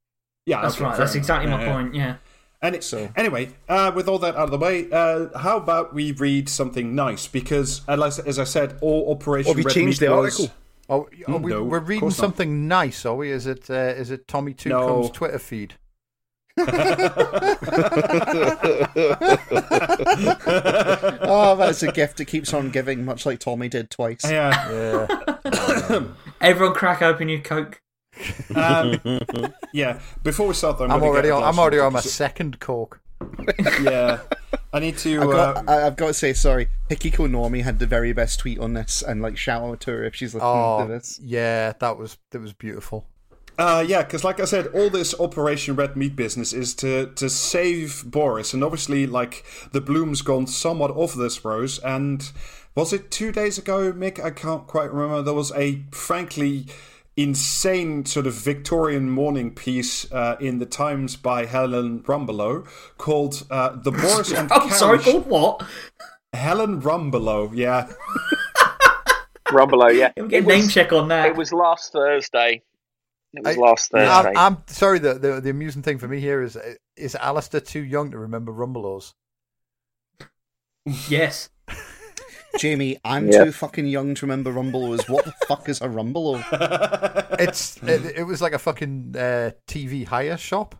Yeah, That's okay, right. That's enough. exactly Yeah, my yeah. point. Yeah. And So- anyway, uh, with all that out of the way, uh, how about we read something nice? Because as, as I said, all Operation Or we Red changed Meat the was- article. Oh, are we, No, we're of reading course not. something nice, are we? Is it uh, is it Tommy Two No. Comes Twitter feed? Oh, that's a gift that keeps on giving, much like Tommy did twice. Yeah. Yeah. Everyone, crack open your coke. Um, yeah. Before we start, though, I'm, I'm already on, I'm already on my second coke. Yeah. I need to. I've got, uh, I- I've got to say, sorry, Hikiko Normie had the very best tweet on this, and like shout out to her if she's listening Oh, to this. yeah, that was that was beautiful. Uh, yeah, because like I said, all this Operation Red Meat business is to to save Boris, and obviously, like the bloom's gone somewhat off this rose. And was it two days ago, Mick? I can't quite remember. There was a frankly insane sort of Victorian morning piece uh, in the Times by Helen Rumbelow called uh, "The Boris and I'm sorry, called what? Helen Rumbelow, yeah. Rumbelow, yeah. Let get It a name was- check on that. It was last Thursday. It was I- last Thursday. I'm, I'm sorry. The, the the amusing thing for me here is is Alistair too young to remember Rumbelows? Yes. Jamie, I'm Yeah. too fucking young to remember Rumbelows. What the fuck is a Rumbelow? It's it, it was like a fucking uh, TV hire shop.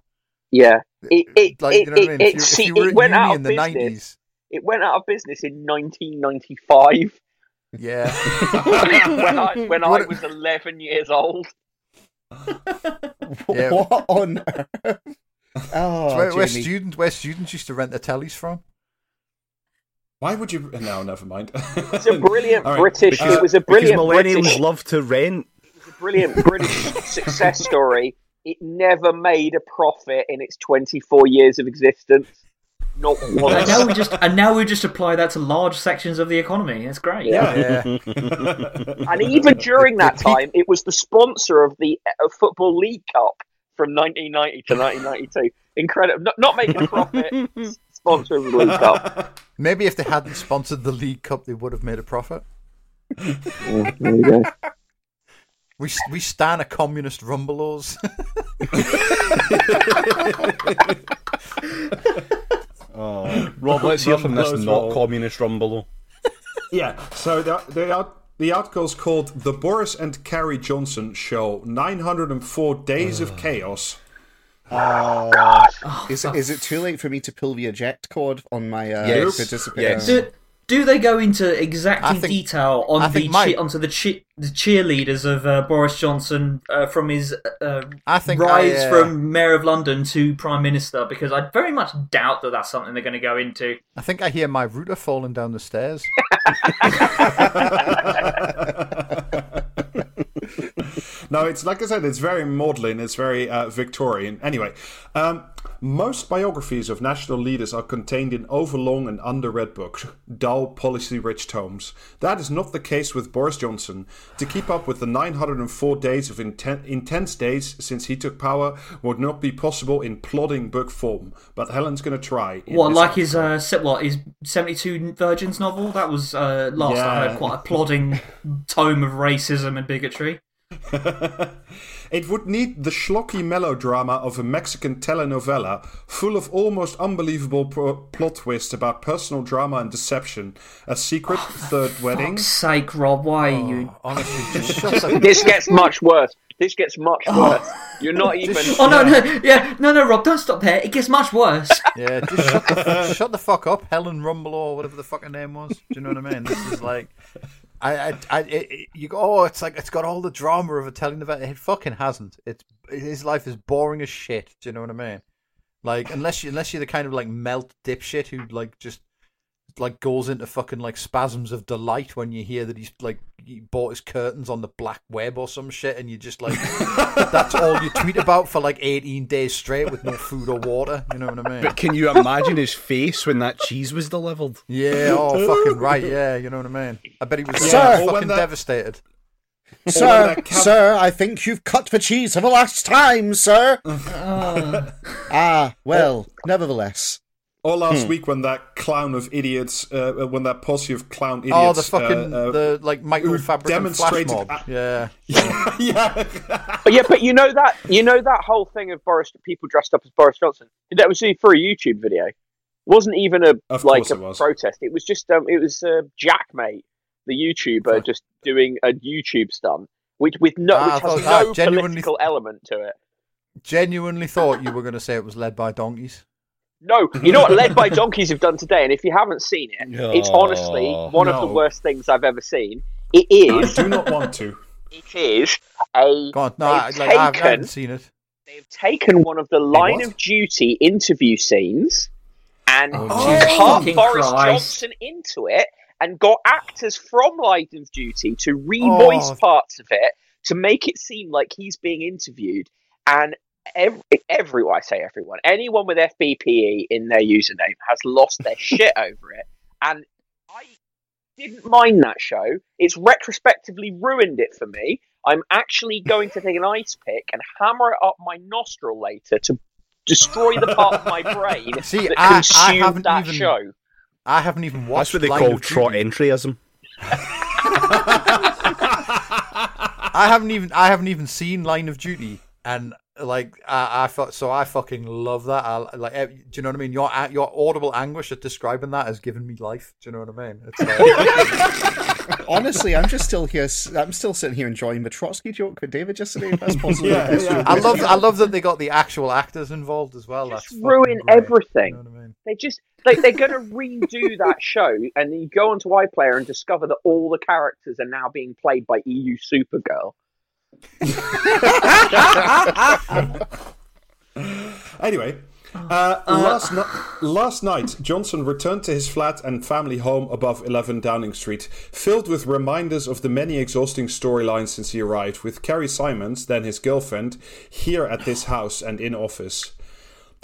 Yeah, it it Like it, you know what I it, mean? it, If you, if you it went uni out in of the business. nineties, It went out of business in 1995 yeah. when I when I was 11 years old. Yeah. What on earth? Oh, where, where Jamie. students where students used to rent their tellies from. Why would you? No, never mind. It's a brilliant All right. British. Because- it was a Because brilliant millennials British. love to rent. It was a brilliant British success story. It never made a profit in its 24 years of existence. Not And now we just and now we just apply that to large sections of the economy. It's great. Yeah. Yeah, And even during that time, it was the sponsor of the uh, Football League Cup from 1990 to 1992. Incredible. Not, not making a profit, sponsor of the League Cup. maybe if they hadn't sponsored the League Cup, they would have made a profit. Mm, there you go. We we stand a communist rumbelows. Oh, Rob, let's hear from this not roll. communist rumble. Yeah, so the the, art, the article's called "The Boris and Carrie Johnson Show: 904 Days of ah. Chaos." Is, it- is it too late for me to pull the eject cord on my uh, Yes. participant? Yes. Do, do they go into exacting I think- detail on I the think Mike- che- onto the, che- the cheerleaders of uh, Boris Johnson uh, from his uh, I think rise I, uh, from mayor of London to prime minister? Because I very much doubt that that's something they're going to go into. I think I hear my router falling down the stairs. No, it's like I said, it's very maudlin, it's very uh, Victorian. Anyway, um, most biographies of national leaders are contained in overlong and underread books, dull, policy rich tomes. That is not the case with Boris Johnson. To keep up with the 904 days of inten- intense days since he took power would not be possible in plodding book form, but Helen's going to try. What, like his uh, se- what his seventy two Virgins novel? That was uh, last I heard quite a plodding tome of racism and bigotry. It would need the schlocky melodrama of a Mexican telenovela, full of almost unbelievable pro- plot twists about personal drama and deception, a secret oh, third wedding. Fuck's sake, Rob, why are you? Oh, honestly, just This gets much worse. This gets much oh. worse. You're not even. Oh no, no, yeah, no, no, Rob, don't stop there. It gets much worse. Yeah, just shut the, shut the fuck up, Helen Rumble or whatever the fucking name was. Do you know what I mean? This is like, I, I, I it, you go, oh, it's like it's got all the drama of a telling event. It fucking hasn't. It's his life is boring as shit. Do you know what I mean? Like, unless you, unless you're the kind of like melt dipshit who like just like goes into fucking like spasms of delight when you hear that he's like he bought his curtains on the black web or some shit, and you just like that's all you tweet about for like 18 days straight with no food or water. You know what I mean? But can you imagine his face when that cheese was delivered? Yeah, oh, fucking right, yeah, you know what I mean? I bet he was Sir. so fucking that- devastated. Sir, that cab- sir, I think you've cut the cheese for the last time, sir. ah, well, nevertheless. Or Hmm. last week when that clown of idiots, uh, when that posse of clown idiots. Oh, the fucking, uh, uh, the, like, Michael who Fabricant Flash demonstrated mob. a- Yeah. yeah. But yeah, but you know that you know that whole thing of Boris people dressed up as Boris Johnson. That was for a YouTube video. It wasn't even a Of like a it was. protest. It was just um, it was uh, Jackmate, the YouTuber, just doing a YouTube stunt, which with no Ah, which has thought- ah, no genuinely- political element to it. Genuinely thought you were going to say it was led by donkeys. No, you know what Led by Donkeys have done today, and if you haven't seen it, it's honestly one of the worst things I've ever seen. It is. I do not want to. it is a. Go on, no, I, they've like, I, I taken- haven't seen it. they've taken one of the line of duty interview scenes and Oh, cut fucking Boris Christ. Johnson into it and got actors from Line of Duty to revoice Oh. parts of it to make it seem like he's being interviewed. And every, everyone, I say everyone, anyone with FBPE in their username has lost their shit over it. And I didn't mind that show. It's retrospectively ruined it for me. I'm actually going to take an ice pick and hammer it up my nostril later to destroy the part of my brain See, that I- I consumed haven't that even- show. I haven't even watched That's what they Line call trot Duty. entryism. I haven't even I haven't even seen Line of Duty, and like I, I thought so I fucking love that. I like eh, do you know what I mean? Your your audible anguish at describing that has given me life. Do you know what I mean? It's like, Honestly, I'm just still here. I'm still sitting here enjoying the Trotsky joke with David yesterday. If that's possible. Yeah, yeah. true. I love I love that they got the actual actors involved as well. Just That's ruin everything. You know what I mean? They just like they're gonna redo that show, and then you go onto iPlayer and discover that all the characters are now being played by EU Supergirl. Anyway, uh, last, ni- last night, Johnson returned to his flat and family home above 11 Downing Street, filled with reminders of the many exhausting storylines since he arrived, with Carrie Symonds, then his girlfriend, here at this house and in office.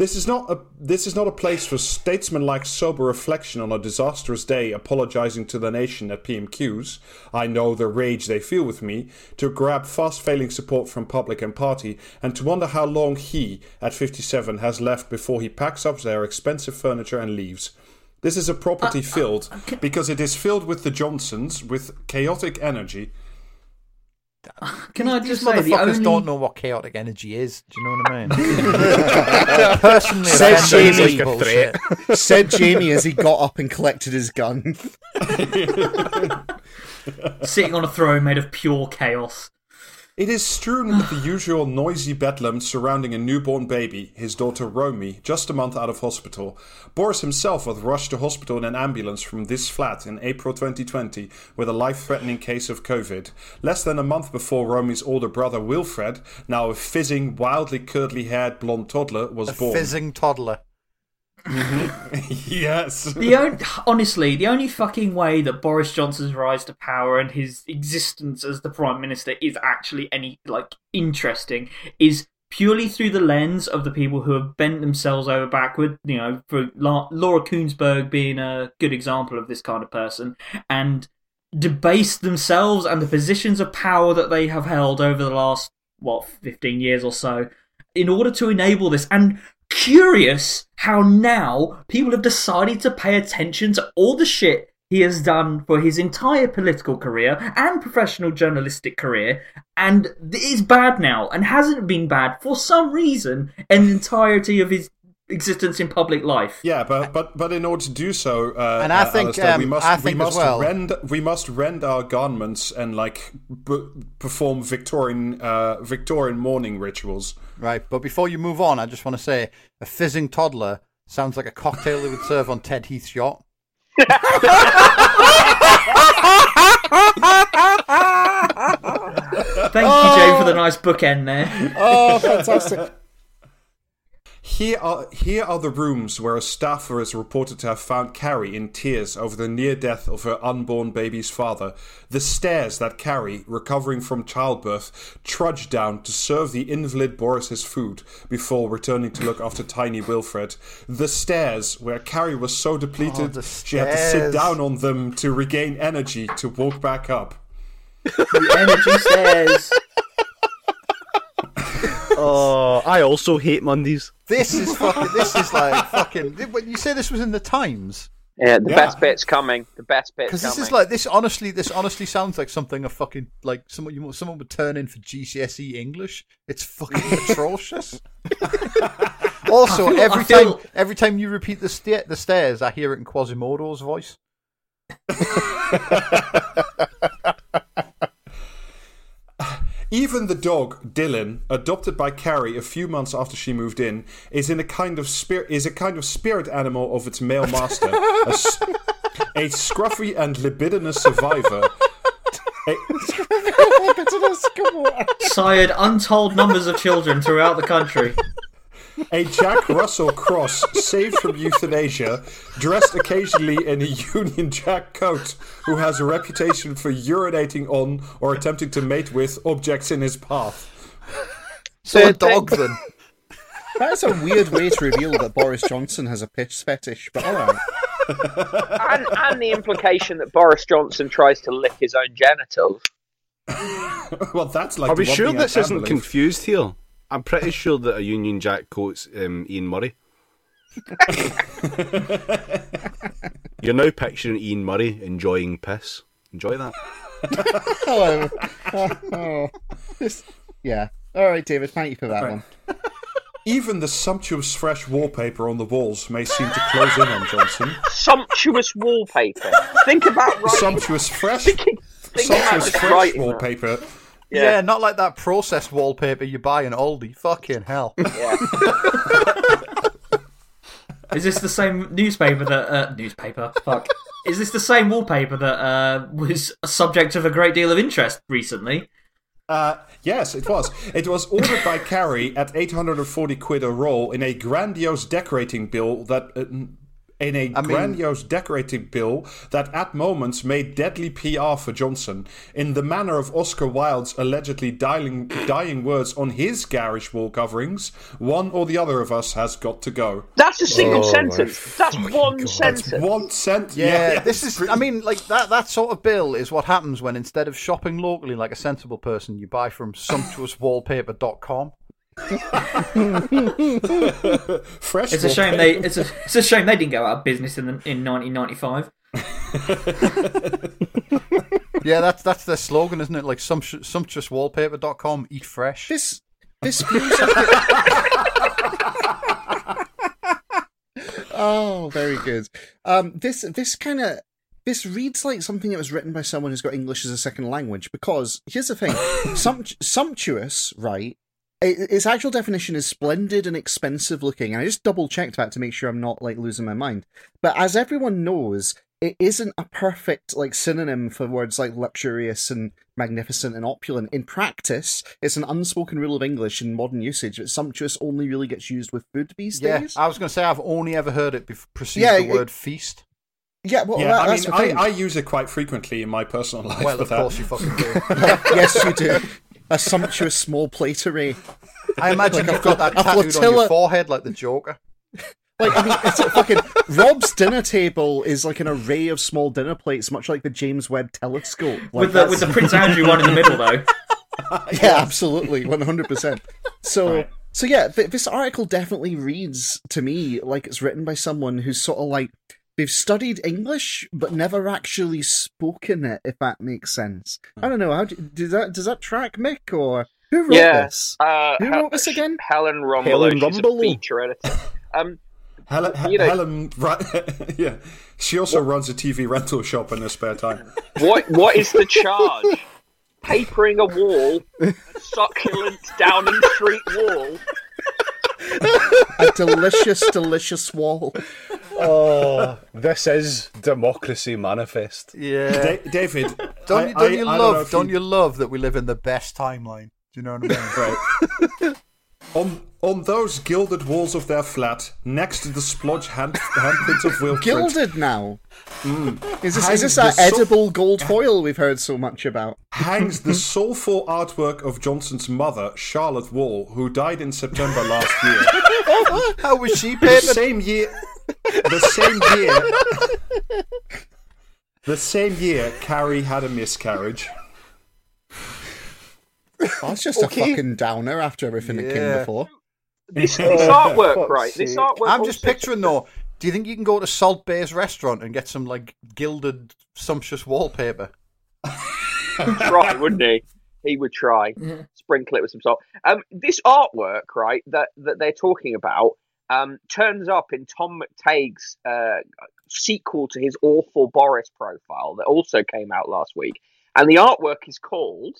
This is not a this is not a place for statesmanlike sober reflection on a disastrous day, apologizing to the nation at PMQs. I know the rage they feel with me to grab fast failing support from public and party, and to wonder how long he, at 57, has left before he packs up their expensive furniture and leaves. This is a property uh, uh, filled because it is filled with the Johnsons with chaotic energy. Can I These just say the motherfuckers only don't know what chaotic energy is. Do you know what I mean? Personally, Said Jamie. Like a. Said Jamie as he got up and collected his gun. sitting on a throne made of pure chaos. It is strewn with the usual noisy bedlam surrounding a newborn baby, his daughter Romy, just a month out of hospital. Boris himself was rushed to hospital in an ambulance from this flat in April 2020 with a life threatening case of COVID. Less than a month before Romy's older brother Wilfred, now a fizzing, wildly curly haired blonde toddler, was A born. fizzing toddler. Mm-hmm. yes. The only, honestly, the only fucking way that Boris Johnson's rise to power and his existence as the prime minister is actually any like interesting is purely through the lens of the people who have bent themselves over backward. You know, for La- Laura Kuenssberg being a good example of this kind of person, and debased themselves and the positions of power that they have held over the last what fifteen years or so in order to enable this and curious how now people have decided to pay attention to all the shit he has done for his entire political career and professional journalistic career and it is bad now and hasn't been bad for some reason in the entirety of his existence in public life Yeah, but but but in order to do so, uh, And I uh, think, Alistair, we um, must I we think as must well- rend we must rend our garments and like b- perform Victorian uh, Victorian mourning rituals. Right, but before you move on, I just want to say a fizzing toddler sounds like a cocktail they would serve on Ted Heath's yacht. thank you jay for the oh. nice bookend there Oh, fantastic! Here are here are the rooms where a staffer is reported to have found Carrie in tears over the near death of her unborn baby's father. The stairs that Carrie, recovering from childbirth, trudged down to serve the invalid Boris his food before returning to look after tiny Wilfred. The stairs where Carrie was so depleted oh, the she had to sit down on them to regain energy to walk back up. the energy stairs Oh, I also hate Mondays. This is fucking. This is like fucking. When you say this was in the Times, Yeah, the Yeah. best bit's coming. The best bit's because coming. this is like this. Honestly, this honestly sounds like something a fucking like someone you someone would turn in for GCSE English. It's fucking atrocious. also, feel- every feel- time every time you repeat the sta- the stairs, I hear it in Quasimodo's voice. Even the dog Dylan, adopted by Carrie a few months after she moved in, is in a kind of spirit is a kind of spirit animal of its male master, a, s- a scruffy and libidinous survivor. A, sired untold numbers of children throughout the country a Jack Russell cross saved from euthanasia, dressed occasionally in a Union Jack coat, who has a reputation for urinating on or attempting to mate with objects in his path. So a dog then. That's a weird way to reveal that Boris Johnson has a piss fetish, but alright. and, and the implication that Boris Johnson tries to lick his own genitals. well, that's like Are the we sure this isn't confused here? I'm pretty sure that a Union Jack quotes um, Ian Murray. You're now picturing Ian Murray enjoying piss. Enjoy that. Hello. Oh, oh. This- yeah. All right, David. Thank you for that Right. one. Even the sumptuous fresh wallpaper on the walls may seem to close in on Johnson. Sumptuous wallpaper. Think about writing. Sumptuous fresh, think about sumptuous just fresh writing that. wallpaper. Yeah. Yeah. not like that processed wallpaper you buy in Aldi. Fucking hell. Yeah. Is this the same newspaper that uh, newspaper? Fuck. Is this the same wallpaper that uh, was a subject of a great deal of interest recently? Uh, yes, it was. It was ordered by Carrie at 840 quid a roll in a grandiose decorating bill that. In a mean- grandiose decorating bill that at moments made deadly PR for Johnson, in the manner of Oscar Wilde's allegedly dying, dying words on his garish wall coverings, one or the other of us has got to go. That's a single Oh, my sentence. That's one God. sentence. One cent. Yeah, this is. I mean, like that. That sort of bill is what happens when instead of shopping locally like a sensible person, you buy from sumptuouswallpaper.com. fresh. It's a shame they. It's a. It's a shame they didn't go out of business in the, in 1995. Yeah, that's that's their slogan, isn't it? Like sumptu- sumptuouswallpaper.com. Eat fresh. This this feels Oh, very good. Um, this this kind of this reads like something that was written by someone who's got English as a second language. Because here's the thing: Sumpt- sumptuous, right? I- Its actual definition is splendid and expensive looking. And I just double checked that to make sure I'm not like losing my mind. But as everyone knows, it isn't a perfect like synonym for words like luxurious and magnificent and opulent. In practice, it's an unspoken rule of English in modern usage that sumptuous only really gets used with food these Yeah, days. I was going to say I've only ever heard it precede Yeah, the it- word feast. Yeah, well, Yeah, that, I that's mean, the thing. I, I use it quite frequently in my personal life. Well, of that. course you fucking do. yes, you do. A sumptuous small plate array. I imagine like you've got that flo- a tattooed on flotilla- your forehead like the Joker. Like, I mean, it's a fucking Rob's dinner table is like an array of small dinner plates, much like the James Webb Telescope. Like, with the with the Prince Andrew one in the middle though. yeah, absolutely, one hundred percent. So, so yeah, th- this article definitely reads to me like it's written by someone who's sort of like they've studied English but never actually spoken it. If that makes sense. I don't know. How do, does that does that track, Mick, or who wrote Yeah. this? Uh, Who Hel- wrote this again? Helen Rumble. Helen she's Rumble? feature editor. Um, Helen, You know- Helen right, yeah. She also runs a TV rental shop in her spare time. what what is the charge? Papering a wall, a succulent Downing Street wall. A delicious, delicious wall. Oh, this is democracy manifest. Yeah. Da- David, Don't, I- you, don't I- you I know love? if don't you love that we live in the best timeline? Do you know what I mean? Right. on on those gilded walls of their flat, next to the splodge hand handprints of Wilfred, Gilded now. Hmm. Is this, Hangs is this the that so- edible gold foil we've heard so much about? hangs the soulful artwork of Johnson's mother, Charlotte Wahl, who died in September last year. How was she the paid? same year. The same year. The same year, Carrie had a miscarriage. It's just Okay. a fucking downer after everything that came before. This, this artwork, fuck's right? This artwork. I'm just picturing though. Do you think you can go to Salt Bae's restaurant and get some like gilded, sumptuous wallpaper? try, wouldn't he? He would try. Sprinkle it with some salt. Um, this artwork, right, that that they're talking about, um, turns up in Tom McTague's uh, sequel to his awful Boris profile that also came out last week, and the artwork is called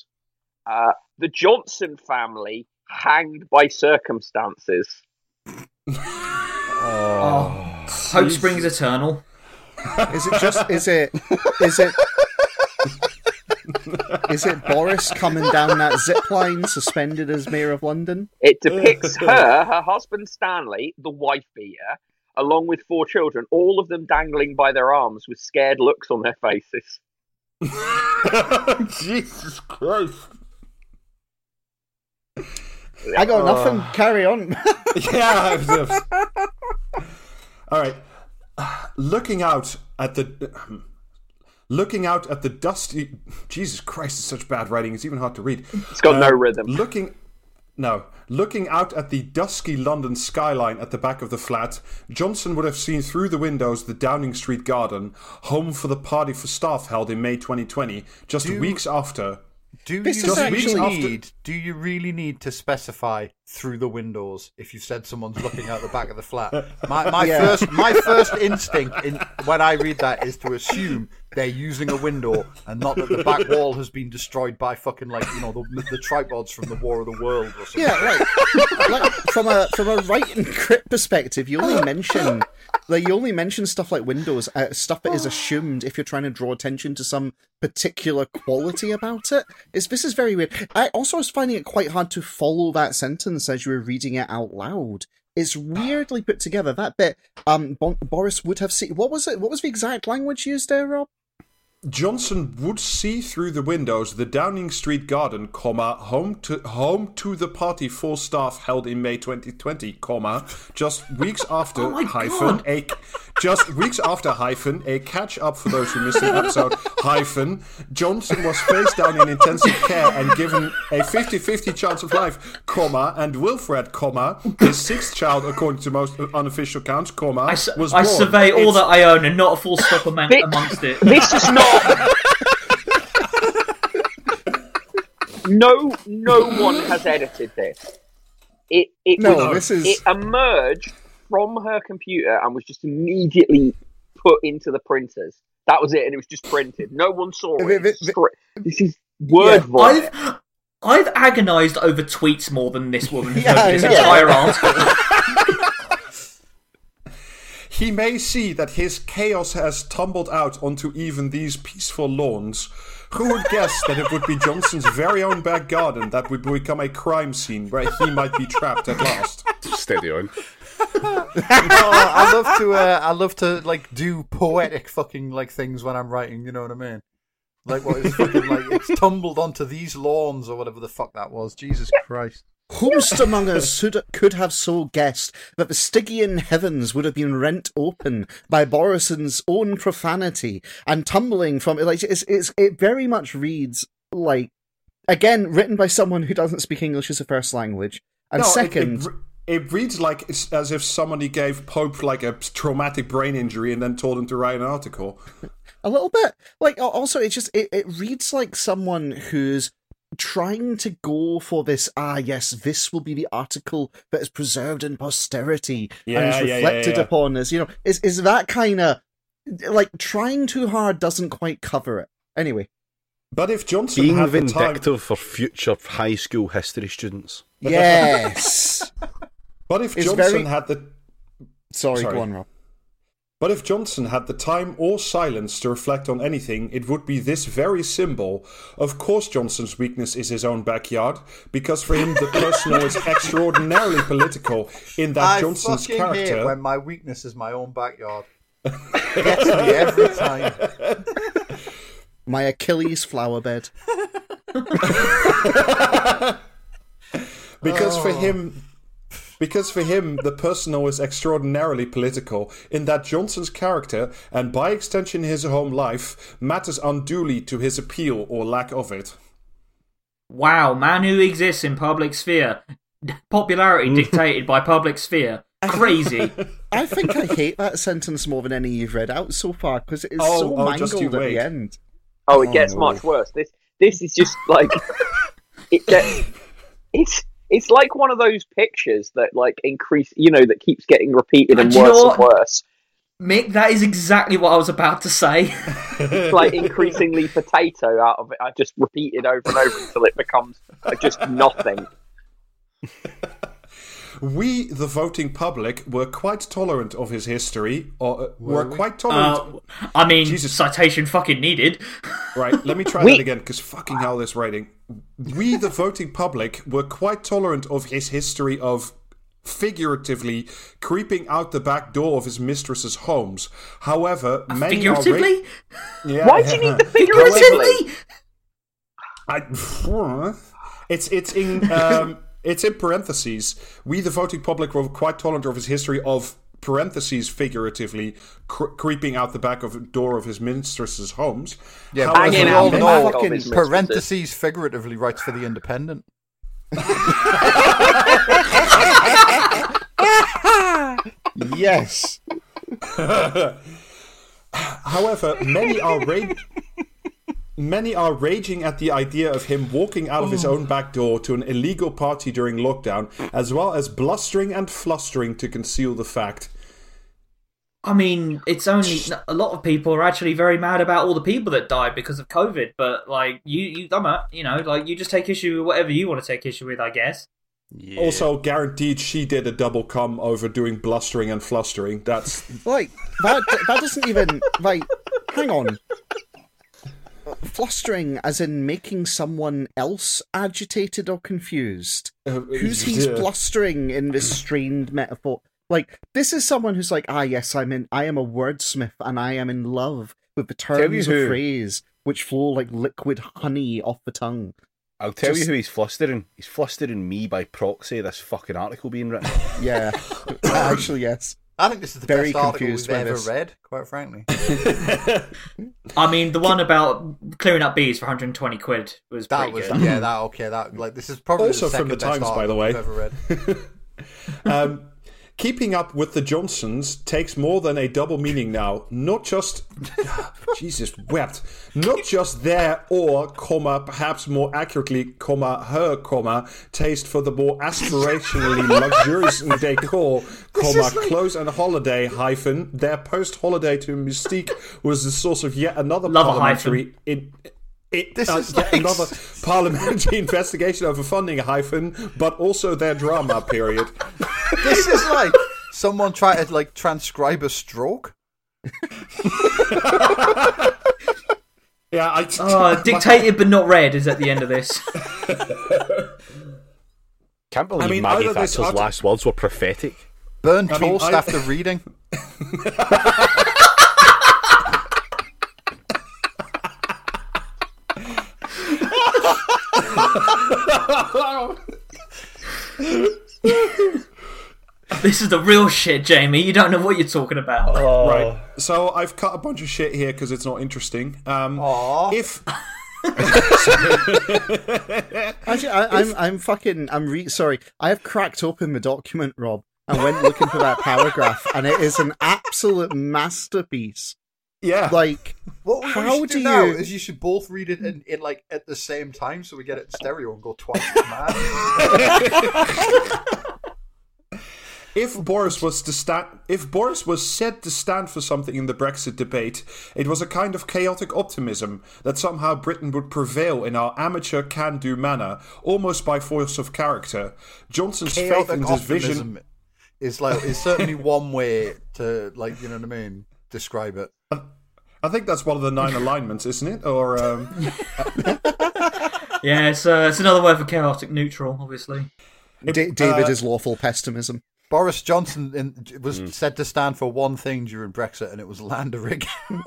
uh, "The Johnson Family Hanged by Circumstances." Oh, oh hope springs eternal. Is it just? Is it? Is it? Is it Boris coming down that zip line suspended as mayor of London? It depicts her, her husband Stanley, the wife beater, along with four children, all of them dangling by their arms with scared looks on their faces. Jesus Christ. I got nothing. Carry on. yeah. All right. Looking out at the looking out at the dusty Jesus Christ, it's such bad writing. It's even hard to read. It's got no Uh, rhythm. Looking no, looking out at the dusky London skyline at the back of the flat, Johnson would have seen through the windows the Downing Street garden, home for the party for staff held in May 2020, just weeks after. Do you This is really need? Do you really need to specify through the windows if you said someone's looking out the back of the flat? My, my Yeah. first my first instinct in, when I read that is to assume they're using a window and not that the back wall has been destroyed by fucking like you know the, the tripods from the War of the World or something. Yeah, right. like from a from a write and crypt perspective, you only mention like you only mention stuff like Windows, uh, stuff that is assumed if you're trying to draw attention to some particular quality about it. It's this is very weird. I also was finding it quite hard to follow that sentence as you were reading it out loud. It's weirdly put together. That bit, um, Boris would have seen. What was it? What was the exact language used there, Rob? Johnson would see through the windows the Downing Street garden, comma, home to home to the party for staff held in May 2020, comma, just weeks after oh my hyphen God. a just weeks after hyphen a catch up for those who missed an episode hyphen Johnson was face down in intensive care and given a 50-50 chance of life, comma, and Wilfred, comma, his sixth child according to most unofficial counts, comma, I, su- was I born. survey all It's- that I own and not a full stop among- Thi- amongst it. This is not. No, no one has edited this. It it No, was- this is- it emerged from her computer and was just immediately put into the printers. That was it, and it was just printed. No one saw Th- it. th- It's straight- This is word vomit. I've I've agonised over tweets more than this woman has Yeah, this yeah. entire article. He may see that his chaos has tumbled out onto even these peaceful lawns. Who would guess that it would be Johnson's very own back garden that would become a crime scene where he might be trapped at last? Steady on. Oh, I love to uh, I love to like do poetic fucking like things when I'm writing. You know what I mean? Like what is fucking like it's tumbled onto these lawns or whatever the fuck that was. Jesus Christ. Whomst among us could have so guessed that the Stygian heavens would have been rent open by Borison's own profanity and tumbling from it? like it's, it's it very much reads like again written by someone who doesn't speak English as a first language and No, second it, re- it reads like it's as if somebody gave Pope like a traumatic brain injury and then told him to write an article. a little bit like also it just it, it reads like someone who's trying to go for this ah yes this will be the article that is preserved in posterity and Yeah, is yeah, yeah, reflected yeah. upon as you know is is that kind of like trying too hard doesn't quite cover it anyway But if Johnson Being had the time, vindictive for future high school history students. yes but if It's Johnson very- had the sorry, Sorry. go on rob But if Johnson had the time or silence to reflect on anything, it would be this very symbol. Of course, Johnson's weakness is his own backyard, because for him the personal is extraordinarily political in that I Johnson's fucking hate character. when my weakness is my own backyard. Gets me every time. my achilles flower bed Because for Oh. him, because for him, the personal is extraordinarily political. In that Johnson's character, and by extension his home life, matters unduly to his appeal or lack of it. Wow, man who exists in public sphere. Popularity dictated by public sphere. Crazy. i think i hate that sentence more than any you've read out so far because it is Oh, so oh, just you mangled at wait. the end Oh, it Oh, gets no. much worse. This this is just like it gets it's it's like one of those pictures that like increase you know that keeps getting repeated and Do you know worse and worse. Mick, that is exactly what I was about to say. It's like increasingly potato out of it. I just repeat it over and over until it becomes just nothing. We, the voting public, were quite tolerant of his history, or uh, were, we? quite tolerant. Uh, I mean, Jesus. citation fucking needed. Right, let me try We- that again, because fucking hell, this writing. We, the voting public, were quite tolerant of his history of figuratively creeping out the back door of his mistress's homes. However, many are ra- Figuratively? yeah, Why do you need the figuratively? Figuratively? I, it's it's in um, it's in parentheses. We, the voting public, were quite tolerant of his history of parentheses figuratively cr- creeping out the back of the door of his mistress's homes. Yeah, However, but Hanging out all the know, back of fucking his parentheses figuratively writes for the Independent. yes However, many are ra- Many are raging at the idea of him walking out of his oh. own back door to an illegal party during lockdown, as well as blustering and flustering to conceal the fact. I mean, it's only a lot of people are actually very mad about all the people that died because of COVID. But like you, you, I'm a, you know, like you just take issue with whatever you want to take issue with, I guess. Yeah. Also, guaranteed she did a double come over doing blustering and flustering. That's Like that. That doesn't even like. Hang on. Flustering, as in making someone else agitated or confused. uh, Who's he's yeah. blustering in this strained metaphor? Like this is someone who's like, ah, yes, I'm in. I am a wordsmith, and I am in love with the terms of who. phrase which flow like liquid honey off the tongue. I'll tell Just- you who he's flustering. He's flustering me by proxy. This fucking article being written. Yeah, actually, yes. I think this is the Very best article confused we've ever this. read, quite frankly. I mean, the one about clearing up bees for 120 quid was That pretty was good. yeah, that okay. That like this is probably Also the from the Times, by the way. I've ever read. um, keeping up with the Johnsons takes more than a double meaning now. Not just Jesus wept. Not just their or comma, perhaps more accurately, comma her comma taste for the more aspirationally luxurious in decor, comma clothes and holiday hyphen. Their post-holiday to Mustique was the source of yet another Love a parliamentary. In, it, This uh, is like- another parliamentary investigation over funding hyphen, but also their drama period. This is like someone trying to like transcribe a stroke. Yeah, I. Oh, dictated but not read is at the end of this. Can't believe mean, Maggie Thatcher's last words were prophetic. Burn I mean, toast I- after reading. This is the real shit, Jamie. You don't know what you're talking about. Right. So I've cut a bunch of shit here because it's not interesting. Um, Aw. if Actually, I, I'm I'm fucking I'm re- sorry. I have cracked open the document, Rob, and went looking for that paragraph, and it is an absolute masterpiece. yeah, Like, What we How should do, do now you- is you should both read it in, in like at the same time, so we get it in stereo and go twice as mad. if Boris was to stand, if Boris was said to stand for something in the Brexit debate, it was a kind of chaotic optimism that somehow Britain would prevail in our amateur can-do manner, almost by force of character. Johnson's faith in this vision. is like is certainly one way to like you know what I mean describe it. I think that's one of the nine alignments, isn't it? Or um, Yeah, it's, uh, it's another word for chaotic neutral, obviously. Da- David uh, is lawful pessimism. Boris Johnson in, was mm. said to stand for one thing during Brexit, and it was land rig.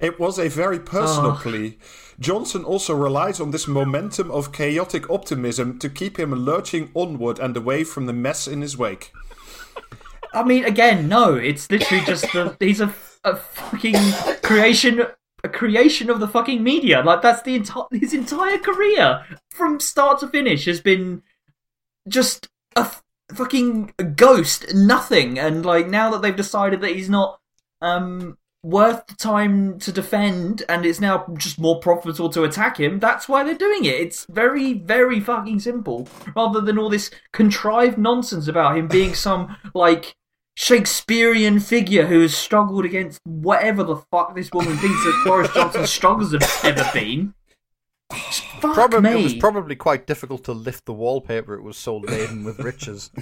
It was a very personal Oh. plea. Johnson also relies on this momentum of chaotic optimism to keep him lurching onward and away from the mess in his wake. I mean, again, no. It's literally just the he's a, a fucking creation, a creation of the fucking media. Like that's the entire his entire career from start to finish has been just a f- fucking ghost, nothing. And like now that they've decided that he's not um worth the time to defend, and it's now just more profitable to attack him. That's why they're doing it. It's very, very fucking simple. Rather than all this contrived nonsense about him being some like Shakespearean figure who has struggled against whatever the fuck this woman thinks that Boris Johnson's struggles have ever been. Fuck probably me. it was probably quite difficult to lift the wallpaper. It was so laden with riches.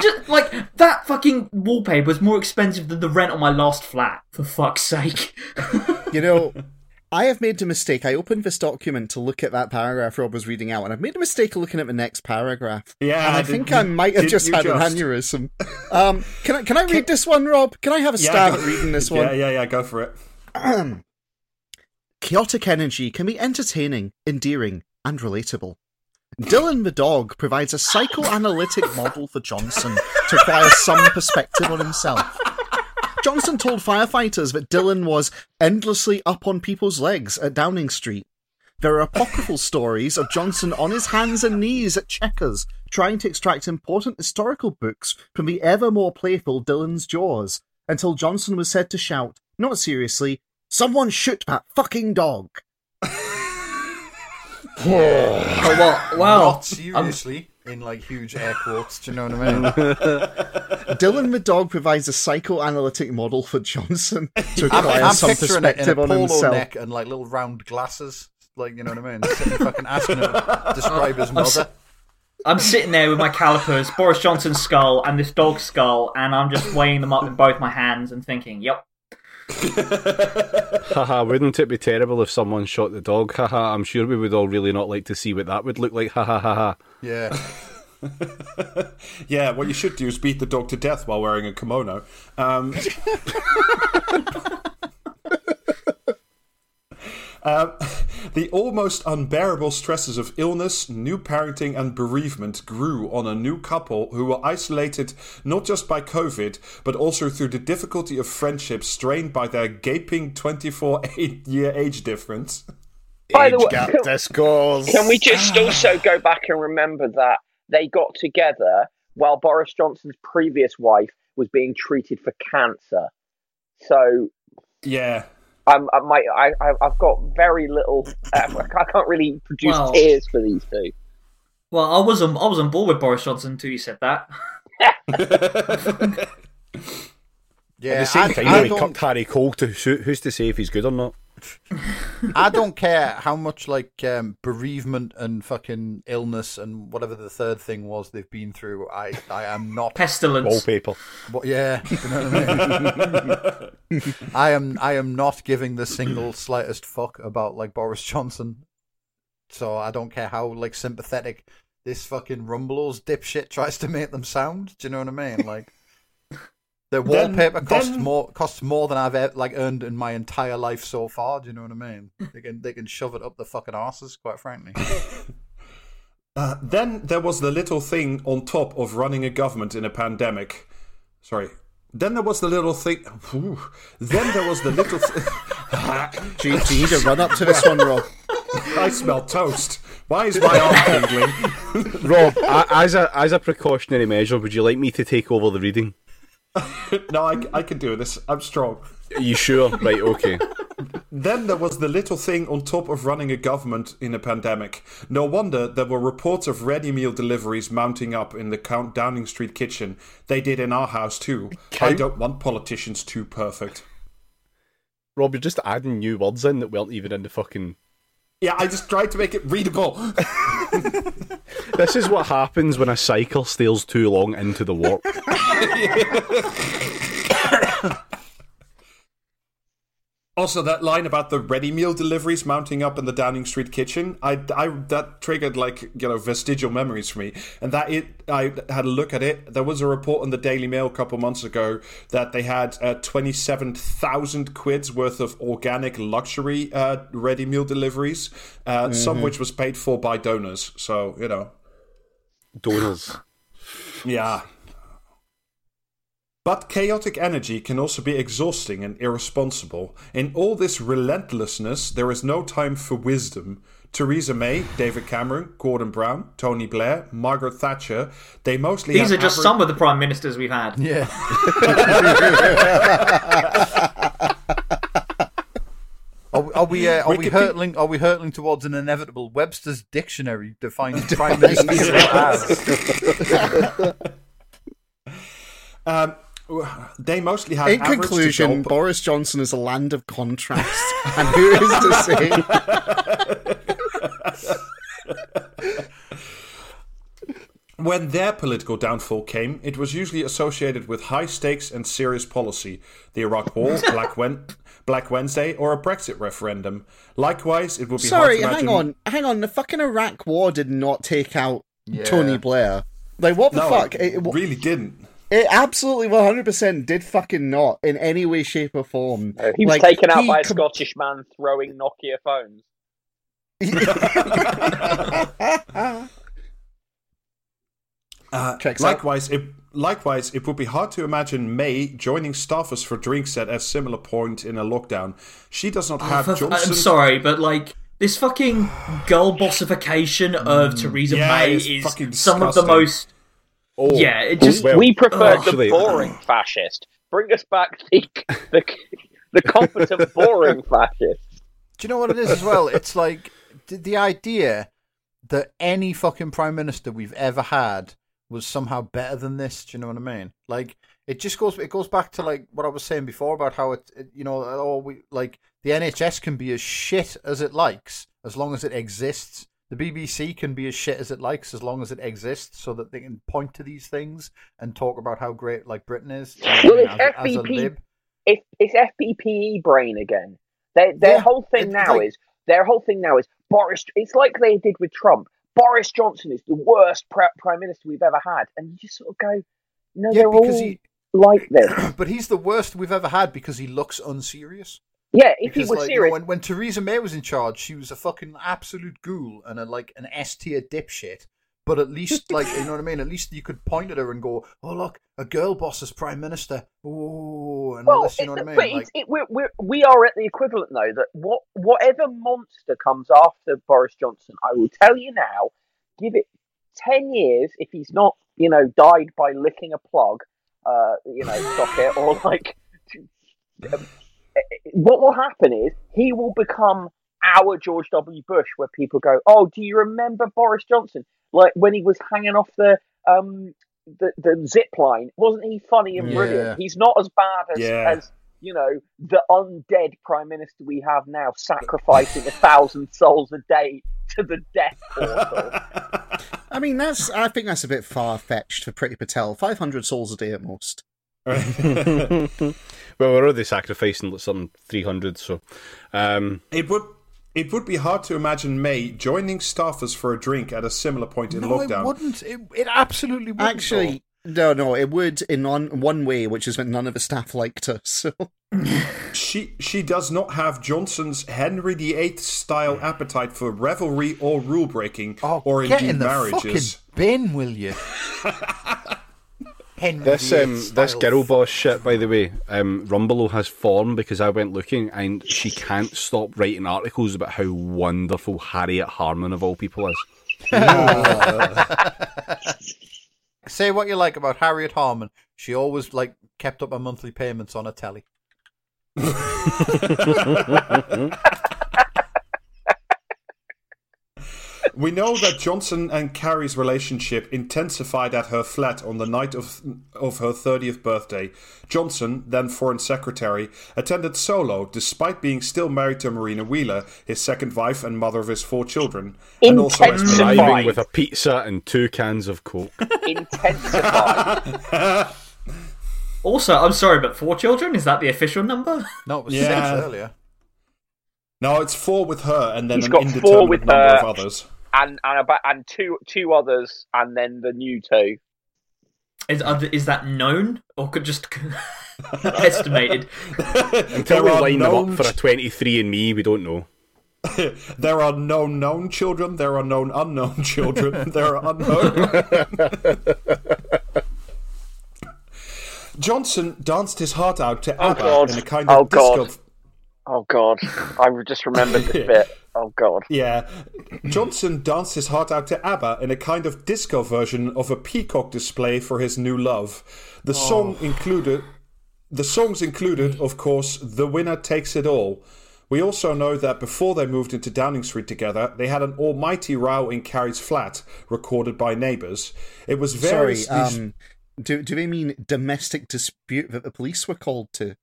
Just like that fucking wallpaper was more expensive than the rent on my last flat. For fuck's sake. You know, I have made a mistake. I opened this document to look at that paragraph Rob was reading out, and I've made a mistake of looking at the next paragraph. Yeah, and I did think you- I might have just you had an aneurysm. Um, can I can I read this one, Rob? Can I have a stab at reading this one? Yeah, yeah, yeah. Go for it. Chaotic energy can be entertaining, endearing, and relatable. Dylan the dog provides a psychoanalytic model for Johnson to acquire some perspective on himself. Johnson told firefighters that Dylan was endlessly up on people's legs at Downing Street. There are apocryphal stories of Johnson on his hands and knees at Chequers, trying to extract important historical books from the ever more playful Dylan's jaws. until Johnson was said to shout, not seriously, someone shoot that fucking dog. Oh, what? Well, Not um, seriously, in like huge air quotes. Do you know what I mean? Dylan the dog provides a psychoanalytic model for Johnson to acquire I'm some picturing it in a perspective on polo himself. neck and like little round glasses. Like you know what I mean? Sitting fucking asking him to describe his mother. I'm sitting there with my calipers, Boris Johnson's skull, and this dog's skull, and I'm just weighing them up in both my hands and thinking, yep. Haha, wouldn't it be terrible if someone shot the dog? Haha, I'm sure we would all really not like to see what that would look like. Haha, haha. Yeah. Yeah, what you should do is beat the dog to death while wearing a kimono. Um, Um, the almost unbearable stresses of illness, new parenting, and bereavement grew on a new couple who were isolated not just by COVID, but also through the difficulty of friendship strained by their gaping twenty-four-eight year age difference. By the way, gap can- discourse. Can we just also go back and remember that they got together while Boris Johnson's previous wife was being treated for cancer? So Yeah. I'm, I might, I, I- I've got very little. Um, I can't really produce Well- tears for these two. Well, I was on, I was on board with Boris Johnson until you said that. Yeah. At the same I, time, I we don't, cucked Harry Cole to who- who's to say if he's good or not? I don't care how much like um, bereavement and fucking illness and whatever the third thing was they've been through. I, I am not Pestilence. Wallpaper. What, yeah, you know what I mean. I am I am not giving the single slightest fuck about like Boris Johnson. So I don't care how like sympathetic this fucking Rumbelow's dipshit tries to make them sound. Do you know what I mean? Like the Then- wallpaper costs then- more costs more than I've ever, like earned in my entire life so far. Do you know what I mean? They can they can shove it up the fucking asses, quite frankly. Uh, then there was the little thing on top of running a government in a pandemic. Sorry. Then there was the little thing. Whew. Then there was the little. Th- Do you, do you need to run up to this one, Rob? I smell toast. Why is my arm tingling? Rob, as a as a precautionary measure, would you like me to take over the reading? No, I, I can do this. I'm strong. Are you sure? right, okay. Then there was the little thing on top of running a government in a pandemic. No wonder there were reports of ready meal deliveries mounting up in the Count Downing Street kitchen. They did in our house too. I don't want politicians too perfect. Rob, you're just adding new words in that weren't even in the fucking. Yeah, I just tried to make it readable. This is what happens when a cycle stays too long into the warp. Also, that line about the ready meal deliveries mounting up in the Downing Street kitchen, I, I that triggered like you know vestigial memories for me. And that it, I had a look at it. There was a report in the Daily Mail a couple months ago that they had uh, twenty seven thousand quids worth of organic luxury uh, ready meal deliveries, uh, some which was paid for by donors. So you know, Donors. yeah. But chaotic energy can also be exhausting and irresponsible. In all this relentlessness, there is no time for wisdom. Theresa May, David Cameron, Gordon Brown, Tony Blair, Margaret Thatcher, they mostly These are just average- some of the prime ministers we've had. Yeah. Are, we- are we uh, are we Wikipedia- hurtling are we hurtling towards an inevitable Webster's dictionary defines prime minister as? Um, they mostly have In conclusion, dull- Boris Johnson is a land of contrast, and who is to say? When their political downfall came, it was usually associated with high stakes and serious policy the Iraq War, Black, Wen- Black Wednesday, or a Brexit referendum. Likewise, it would be Sorry, hard to hang imagine. on, hang on. The fucking Iraq War did not take out Yeah. Tony Blair. Like what the No, fuck? it It, really didn't. It absolutely one hundred percent did fucking not in any way, shape, or form. Uh, he was Like, taken out by a com- Scottish man throwing Nokia phones. Uh, Checks out. likewise, it likewise it would be hard to imagine May joining staffers for drinks at a similar point in a lockdown. She does not have For- Johnson. I'm sorry, but like this fucking girl bossification of Theresa Yeah, May is fucking some of the most. Oh, yeah, it just well, we prefer actually- the boring fascist. Bring us back the the, the competent, boring fascist. Do you know what it is as well? It's like the, the idea that any fucking prime minister we've ever had was somehow better than this. Do you know what I mean? Like it just goes it goes back to like what I was saying before about how it, it you know all we like the NHS can be as shit as it likes as long as it exists. The BBC can be as shit as it likes as long as it exists, so that they can point to these things and talk about how great like Britain is. Well, it's as, a- as a FBP. It's, it's FBPE brain again. Their their Yeah, whole thing now like- is their whole thing now is Boris. It's like they did with Trump. Boris Johnson is the worst pre- prime minister we've ever had, and you just sort of go, no, Yeah, they're because all he like this. but he's the worst we've ever had because he looks unserious. Yeah, if Because he was like, you know, serious, when when Theresa May was in charge, she was a fucking absolute ghoul and a like an S tier dipshit. But at least, like, you know what I mean? At least you could point at her and go, "Oh, look, a girl boss is prime minister." Oh, and well, this, you know what I but mean? it's, it, we're, we're, we are at the equivalent though that what whatever monster comes after Boris Johnson, I will tell you now, give it ten years if he's not, you know, died by licking a plug, uh, you know, socket or like. What will happen is he will become our George W. Bush, where people go, "Oh, do you remember Boris Johnson? Like when he was hanging off the um the, the zip line, wasn't he funny and Yeah. brilliant? He's not as bad as, Yeah. as you know the undead prime minister we have now, sacrificing a thousand souls a day to the death portal. I mean, that's. I think that's a bit far fetched for Priti Patel. Five hundred souls a day at most. well, we're already sacrificing some 300, so. Um, It would it would be hard to imagine May joining staffers for a drink at a similar point in no, lockdown. it wouldn't. It, it absolutely wouldn't. Actually, no, no, it would in on one way, which is that none of the staff liked her. So She she does not have Johnson's Henry VIII style appetite for revelry or rule breaking. Oh, or get indeed in the marriages. fucking bin, will you? Henry This um, this style girl boss shit, by the way, um, Rumbelow has form because I went looking and she can't stop writing articles about how wonderful Harriet Harman of all people is. Say what you like about Harriet Harman. She always like kept up her monthly payments on a telly. We know that Johnson and Carrie's relationship intensified at her flat on the night of of her 30th birthday. Johnson, then Foreign Secretary, attended solo despite being still married to Marina Wheeler, his second wife and mother of his four children. And also as Arriving with a pizza and two cans of Coke. Intensified. Also, I'm sorry, but four children is that the official number? No, it was Yeah. six earlier. No, it's four with her and then He's an got four with number her. of others. And and about and two two others, and then the new two. Is are is that known or could just estimated? Until we There are line them up for a 23 and me, we don't know. There are known known children. There are known unknown children. there are unknown. Johnson danced his heart out to oh, ABBA God. in a kind Oh, of disco. God. Oh God, I just remembered this bit. Oh God. Yeah, Johnson danced his heart out to ABBA in a kind of disco version of a peacock display for his new love. The song included, the songs included, of course, "The Winner Takes It All." We also know that before they moved into Downing Street together, they had an almighty row in Carrie's flat, recorded by neighbours. It was sorry. very Um, do do they mean domestic dispute that the police were called to?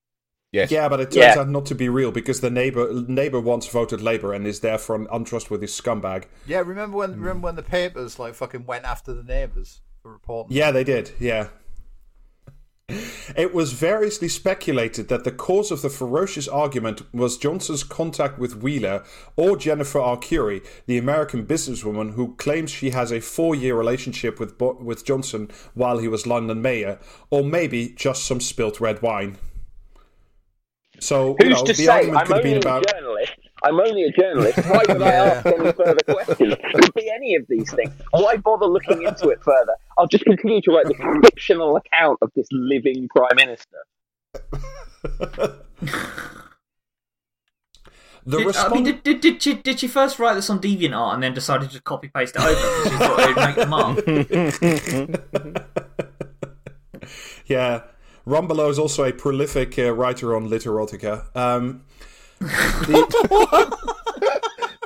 Yes. Yeah, but it turns Yeah. out not to be real because the neighbor neighbor once voted Labour and is therefore an untrustworthy scumbag. Yeah, remember when hmm. remember when the papers like fucking went after the neighbours for reporting? Yeah, they did. Yeah. It was variously speculated that the cause of the ferocious argument was Johnson's contact with Wheeler or Jennifer Arcuri, the American businesswoman who claims she has a four-year relationship with with Johnson while he was London mayor, or maybe just some spilt red wine. So you Who's know, to the say? argument I'm could have only been a about. journalist. I'm only a journalist. Why would I ask any further questions? It could be any of these things. Why bother looking into it further? I'll just continue to write the fictional account of this living prime minister. The Did, I response. mean, did, did, did, she, did she first write this on DeviantArt and then decided to copy paste it over because she thought it would make the mark? Yeah. Rumbelow is also a prolific uh, writer on literotica. Um, the,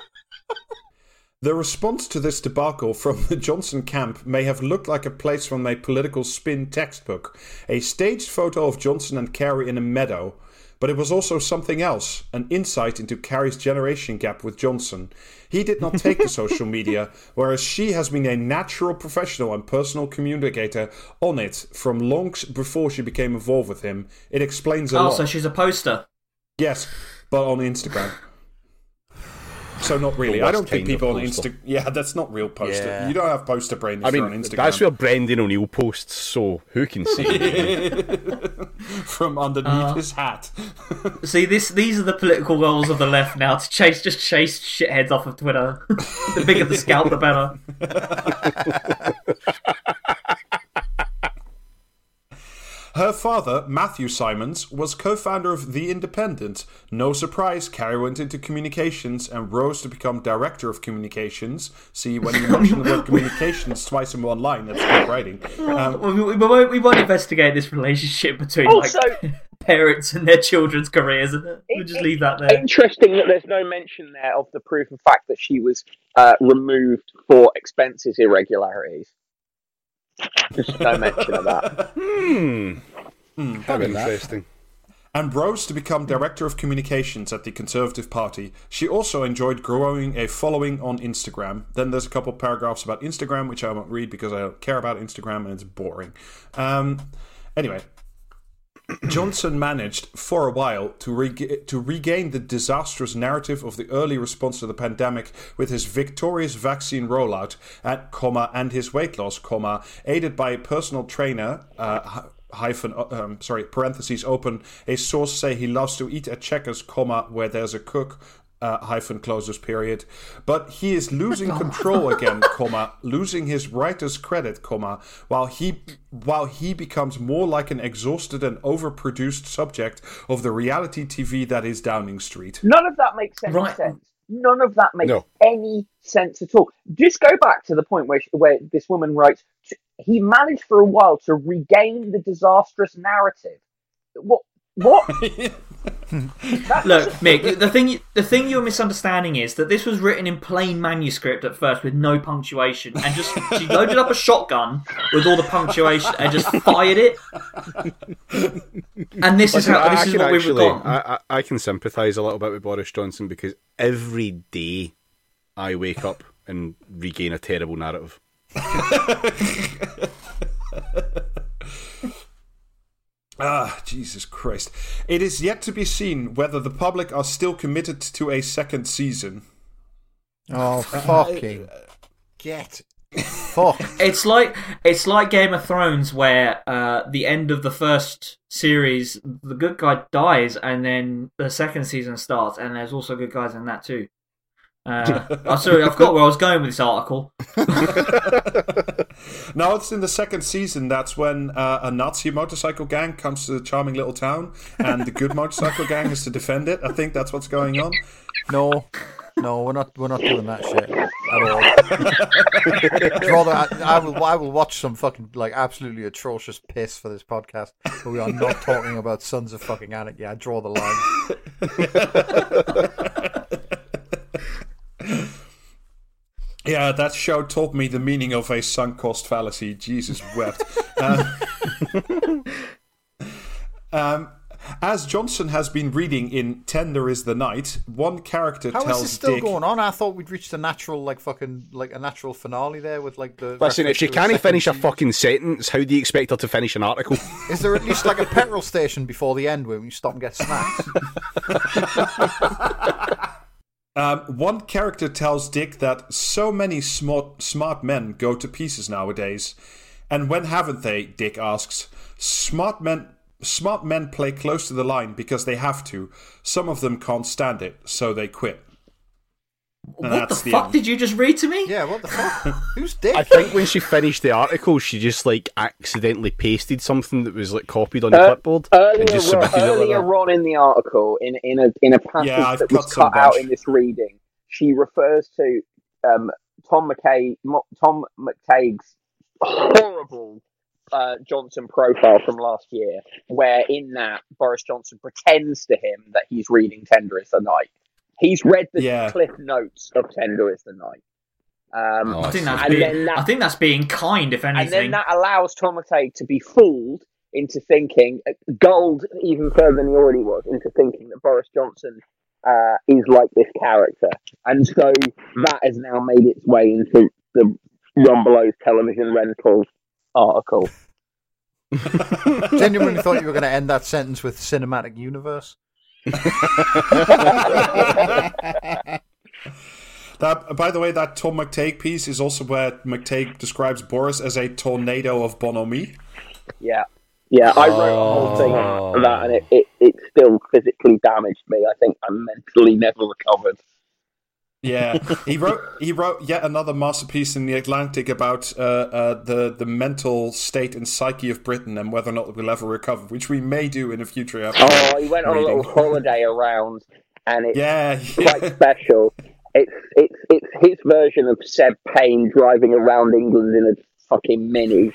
the response to this debacle from the Johnson camp may have looked like a place from a political spin textbook, a staged photo of Johnson and Carrie in a meadow. But it was also something else, an insight into Carrie's generation gap with Johnson. He did not take to social media, whereas she has been a natural professional and personal communicator on it from long before she became involved with him. It explains a Oh, lot. so she's a poster. Yes, but on Instagram. So not really. I don't think people on poster. Insta. Yeah, that's not real poster. Yeah. You don't have poster brain if I you're mean, on Instagram. that's where Brendan O'Neill posts, so who can say? From underneath Uh. his hat. See, this these are the political goals of the left now to chase just chase shitheads off of Twitter. the bigger the scalp, the better. Her father, Matthew Symonds, was co-founder of The Independent. No surprise, Carrie went into communications and rose to become director of communications. See, when you mention the word communications twice in one line, that's good writing. Um, We, we, we won't, we won't investigate this relationship between Also- like parents and their children's careers. We'll just leave that there. Interesting that there's no mention there of the proof proven fact that she was uh, removed for expenses irregularities. Just no mention of that. hmm. Having Interesting. and rose to become director of communications at the Conservative Party. She also enjoyed growing a following on Instagram. Then there's a couple paragraphs about Instagram, which I won't read because I don't care about Instagram and it's boring. Um, anyway. Johnson managed for a while to to regain the disastrous narrative of the early response to the pandemic with his victorious vaccine rollout and comma and his weight loss comma aided by a personal trainer uh, hyphen uh, um, sorry parentheses open a source say he loves to eat at Chequers comma where there's a cook uh, hyphen closes period but he is losing control again comma losing his writer's credit comma while he while he becomes more like an exhausted and overproduced subject of the reality tv that is downing street None of that makes any Right. sense. None of that makes No. any sense at all. Just go back to the point where where this woman writes. He managed for a while to regain the disastrous narrative. What? What? That Look, Mick, the thing the thing you're misunderstanding is that this was written in plain manuscript at first with no punctuation, and just she loaded up a shotgun with all the punctuation and just fired it. And this is how I, this I is can what we've actually, got. I, I, I can sympathise a little bit with Boris Johnson because every day I wake up and regain a terrible narrative. Ah, Jesus Christ. It is yet to be seen whether the public are still committed to a second season. Oh, fucking get fuck. It's like it's like Game of Thrones, where uh, the end of the first series, the good guy dies, and then the second season starts, and there's also good guys in that too. Uh, oh, sorry, I forgot where I was going with this article. Now it's in the second season. That's when uh, a Nazi motorcycle gang comes to the charming little town, and the good motorcycle gang is to defend it. I think that's what's going on. No, no, we're not. We're not doing that shit at all. Rather, I, I will. I will watch some fucking like absolutely atrocious piss for this podcast, but we are not talking about Sons of Fucking Anarchy. I draw the line. Yeah, that show taught me the meaning of a sunk cost fallacy. Jesus wept. Um, um, as Johnson has been reading in Tender is the Night, one character How is tells this still Dick. going on? I thought we'd reached a natural, like fucking, like a natural finale there with like the. Listen, if she can't the finish a fucking sentence, how do you expect her to finish an article? Is there at least like a petrol station before the end where you stop and get snacks? Um, one character tells Dick that so many smart, smart men go to pieces nowadays. And when haven't they? Dick asks. Smart men, smart men play close to the line because they have to. Some of them can't stand it, so they quit. And what the that's the fuck end. did you just read to me? yeah, what the fuck? Who's Dick? I think when she finished the article, she just like accidentally pasted something that was like copied on the Uh, clipboard and just Earlier, it like earlier on in the article, in, in a in a passage Yeah, that was cut some out in this reading, she refers to um, Tom McKay, Mo- Tom McTague's horrible uh, Johnson profile from last year, where in that Boris Johnson pretends to him that he's reading Tender is the Night. He's read the Yeah. cliff notes of Tender is the Night. Um, Oh, I think that's And being, then that- I think that's being kind, if anything. and then that allows Tom McTague to be fooled into thinking uh, gold even further than he already was into thinking that Boris Johnson uh, is like this character, and so that has now made its way into the Rumbelows television rentals article. Genuinely thought you were going to end that sentence with cinematic universe. That, by the way, that Tom McTague piece is also where McTague describes Boris as a tornado of bonhomie. Yeah. Yeah, I wrote a whole thing on that, and it, it, it still physically damaged me. I think I'm mentally never recovered. Yeah, he wrote he wrote yet another masterpiece in the Atlantic about uh, uh, the the mental state and psyche of Britain and whether or not we'll ever recover, which we may do in a future episode. Oh, he went on a little holiday around, and it's Yeah, quite special. It's it's it's his version of Seb Payne driving around England in a fucking mini,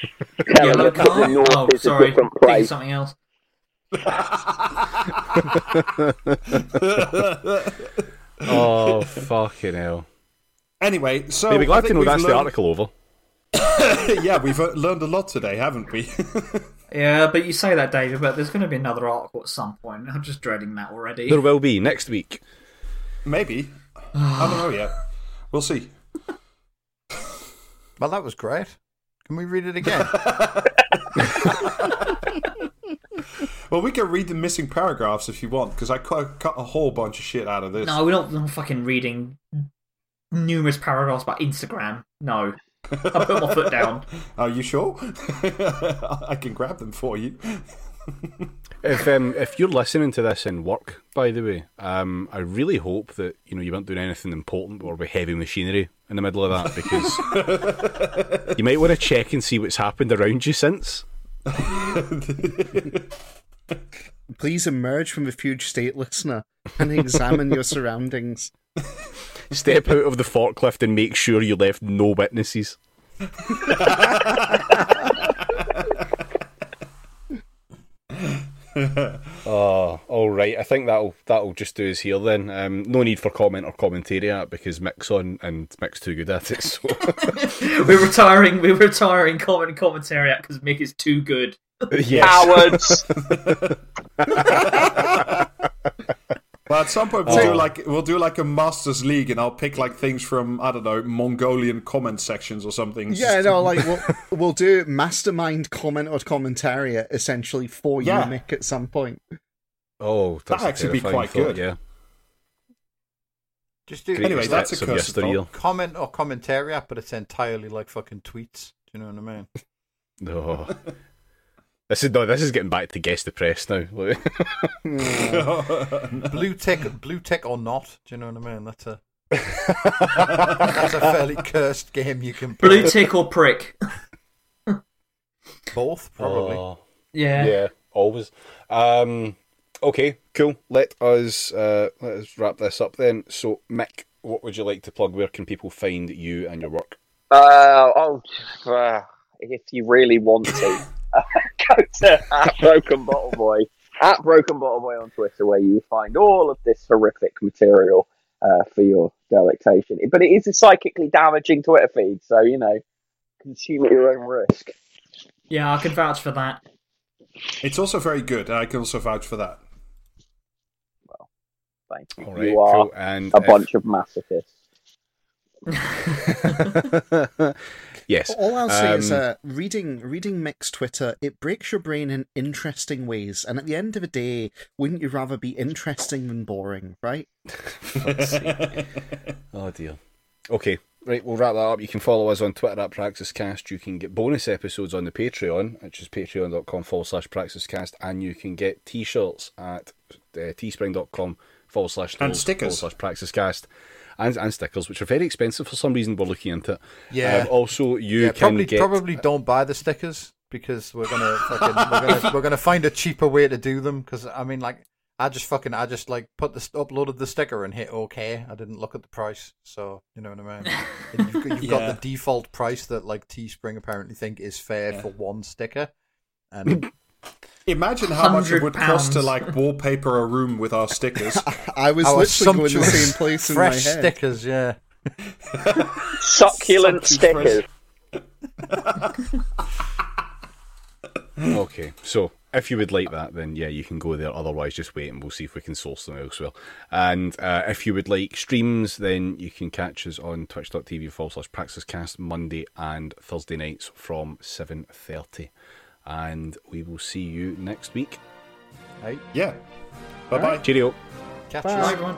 telling Yellow us that the north Oh, is a different place. something else. Oh, fucking hell. Anyway, so Maybe I glad think to know we've that's the article over. yeah, we've uh, learned a lot today, haven't we? Yeah, but you say that, David, but there's going to be another article at some point. I'm just dreading that already. There will be next week. Maybe. I don't know yet. We'll see. Well, that was great. Can we read it again? Well, we can read the missing paragraphs if you want, because I cut, cut a whole bunch of shit out of this. No, we're not, we're not fucking reading numerous paragraphs about Instagram. No. I put my foot down. Are you sure? I can grab them for you. If um, if you're listening to this in work, by the way, um, I really hope that you know you weren't doing anything important or with heavy machinery in the middle of that because you might want to check and see what's happened around you since. Please emerge from the fugue state, listener, and examine your surroundings. Step out of the forklift and make sure you left no witnesses. oh, all right. I think that'll that'll just do us here then. Um, no need for comment or commentary at because Mick's on and Mick's too good at it. So We're retiring. We're retiring comment and commentary because Mick is too good. yes, Cowards! Well, at some point we'll Oh. do uh, like we'll do like a Masters League, and I'll pick like things from I don't know Mongolian comment sections or something. Yeah, Just- no, like we'll we'll do mastermind comment or commentariat essentially for you, Yeah. Mick, at some point. Oh, that's That'd actually be quite thought, good. Yeah. Just do Anyway, Greatest that's a of curse comment or commentary, but it's entirely like fucking tweets. Do you know what I mean? No. This is no. This is getting back to guess the press now. blue tick, blue tick or not? Do you know what I mean? That's a that's a fairly cursed game you can play. Blue tick or prick? Both probably. Oh. Yeah. Yeah, always. Um, okay, cool. Let us uh, let us wrap this up then. So, Mick, what would you like to plug? Where can people find you and your work? Uh, oh, uh, if you really want to, go to at Broken Bottle Boy, at Broken Bottle Boy on Twitter, where you find all of this horrific material uh, for your delectation. But it is a psychically damaging Twitter feed, so you know, consume at your own risk. Yeah, I can vouch for that. It's also very good. I can also vouch for that. Well, thank you. All right, you are cool. And a if- bunch of masochists. yes. All I'll say is, Um, uh, reading reading Mick's Twitter, it breaks your brain in interesting ways. And at the end of the day, wouldn't you rather be interesting than boring, right? Oh dear. Okay, right. We'll wrap that up. You can follow us on Twitter at PraxisCast. You can get bonus episodes on the Patreon, which is patreon.com forward slash PraxisCast, and you can get t-shirts at uh, teespring.com forward slash And forward stickers. slash PraxisCast. And, and stickers, which are very expensive for some reason. We're looking into it. Yeah. Um, also, you yeah, can probably get probably don't buy the stickers because we're gonna fucking, we're gonna we're gonna find a cheaper way to do them. Because I mean, like I just fucking I just like put the uploaded the sticker and hit OK. I didn't look at the price, so you know what I mean. And you've, you've Yeah. got the default price that like Teespring apparently think is fair for one sticker, and Imagine how much it £100 would cost to like wallpaper a room with our stickers. I was our literally going the sumptuous same place in my fresh head. stickers. Yeah, Succulent Something fresh. stickers. Okay, so if you would like that, then yeah, you can go there. Otherwise, just wait and we'll see if we can source them elsewhere. And uh, if you would like streams, then you can catch us on twitch.tv forward slash praxiscast Monday and Thursday nights from 7.30. And we will see you next week. hey, Yeah. Bye bye. Cheerio. catch Bye. you. Right, everyone.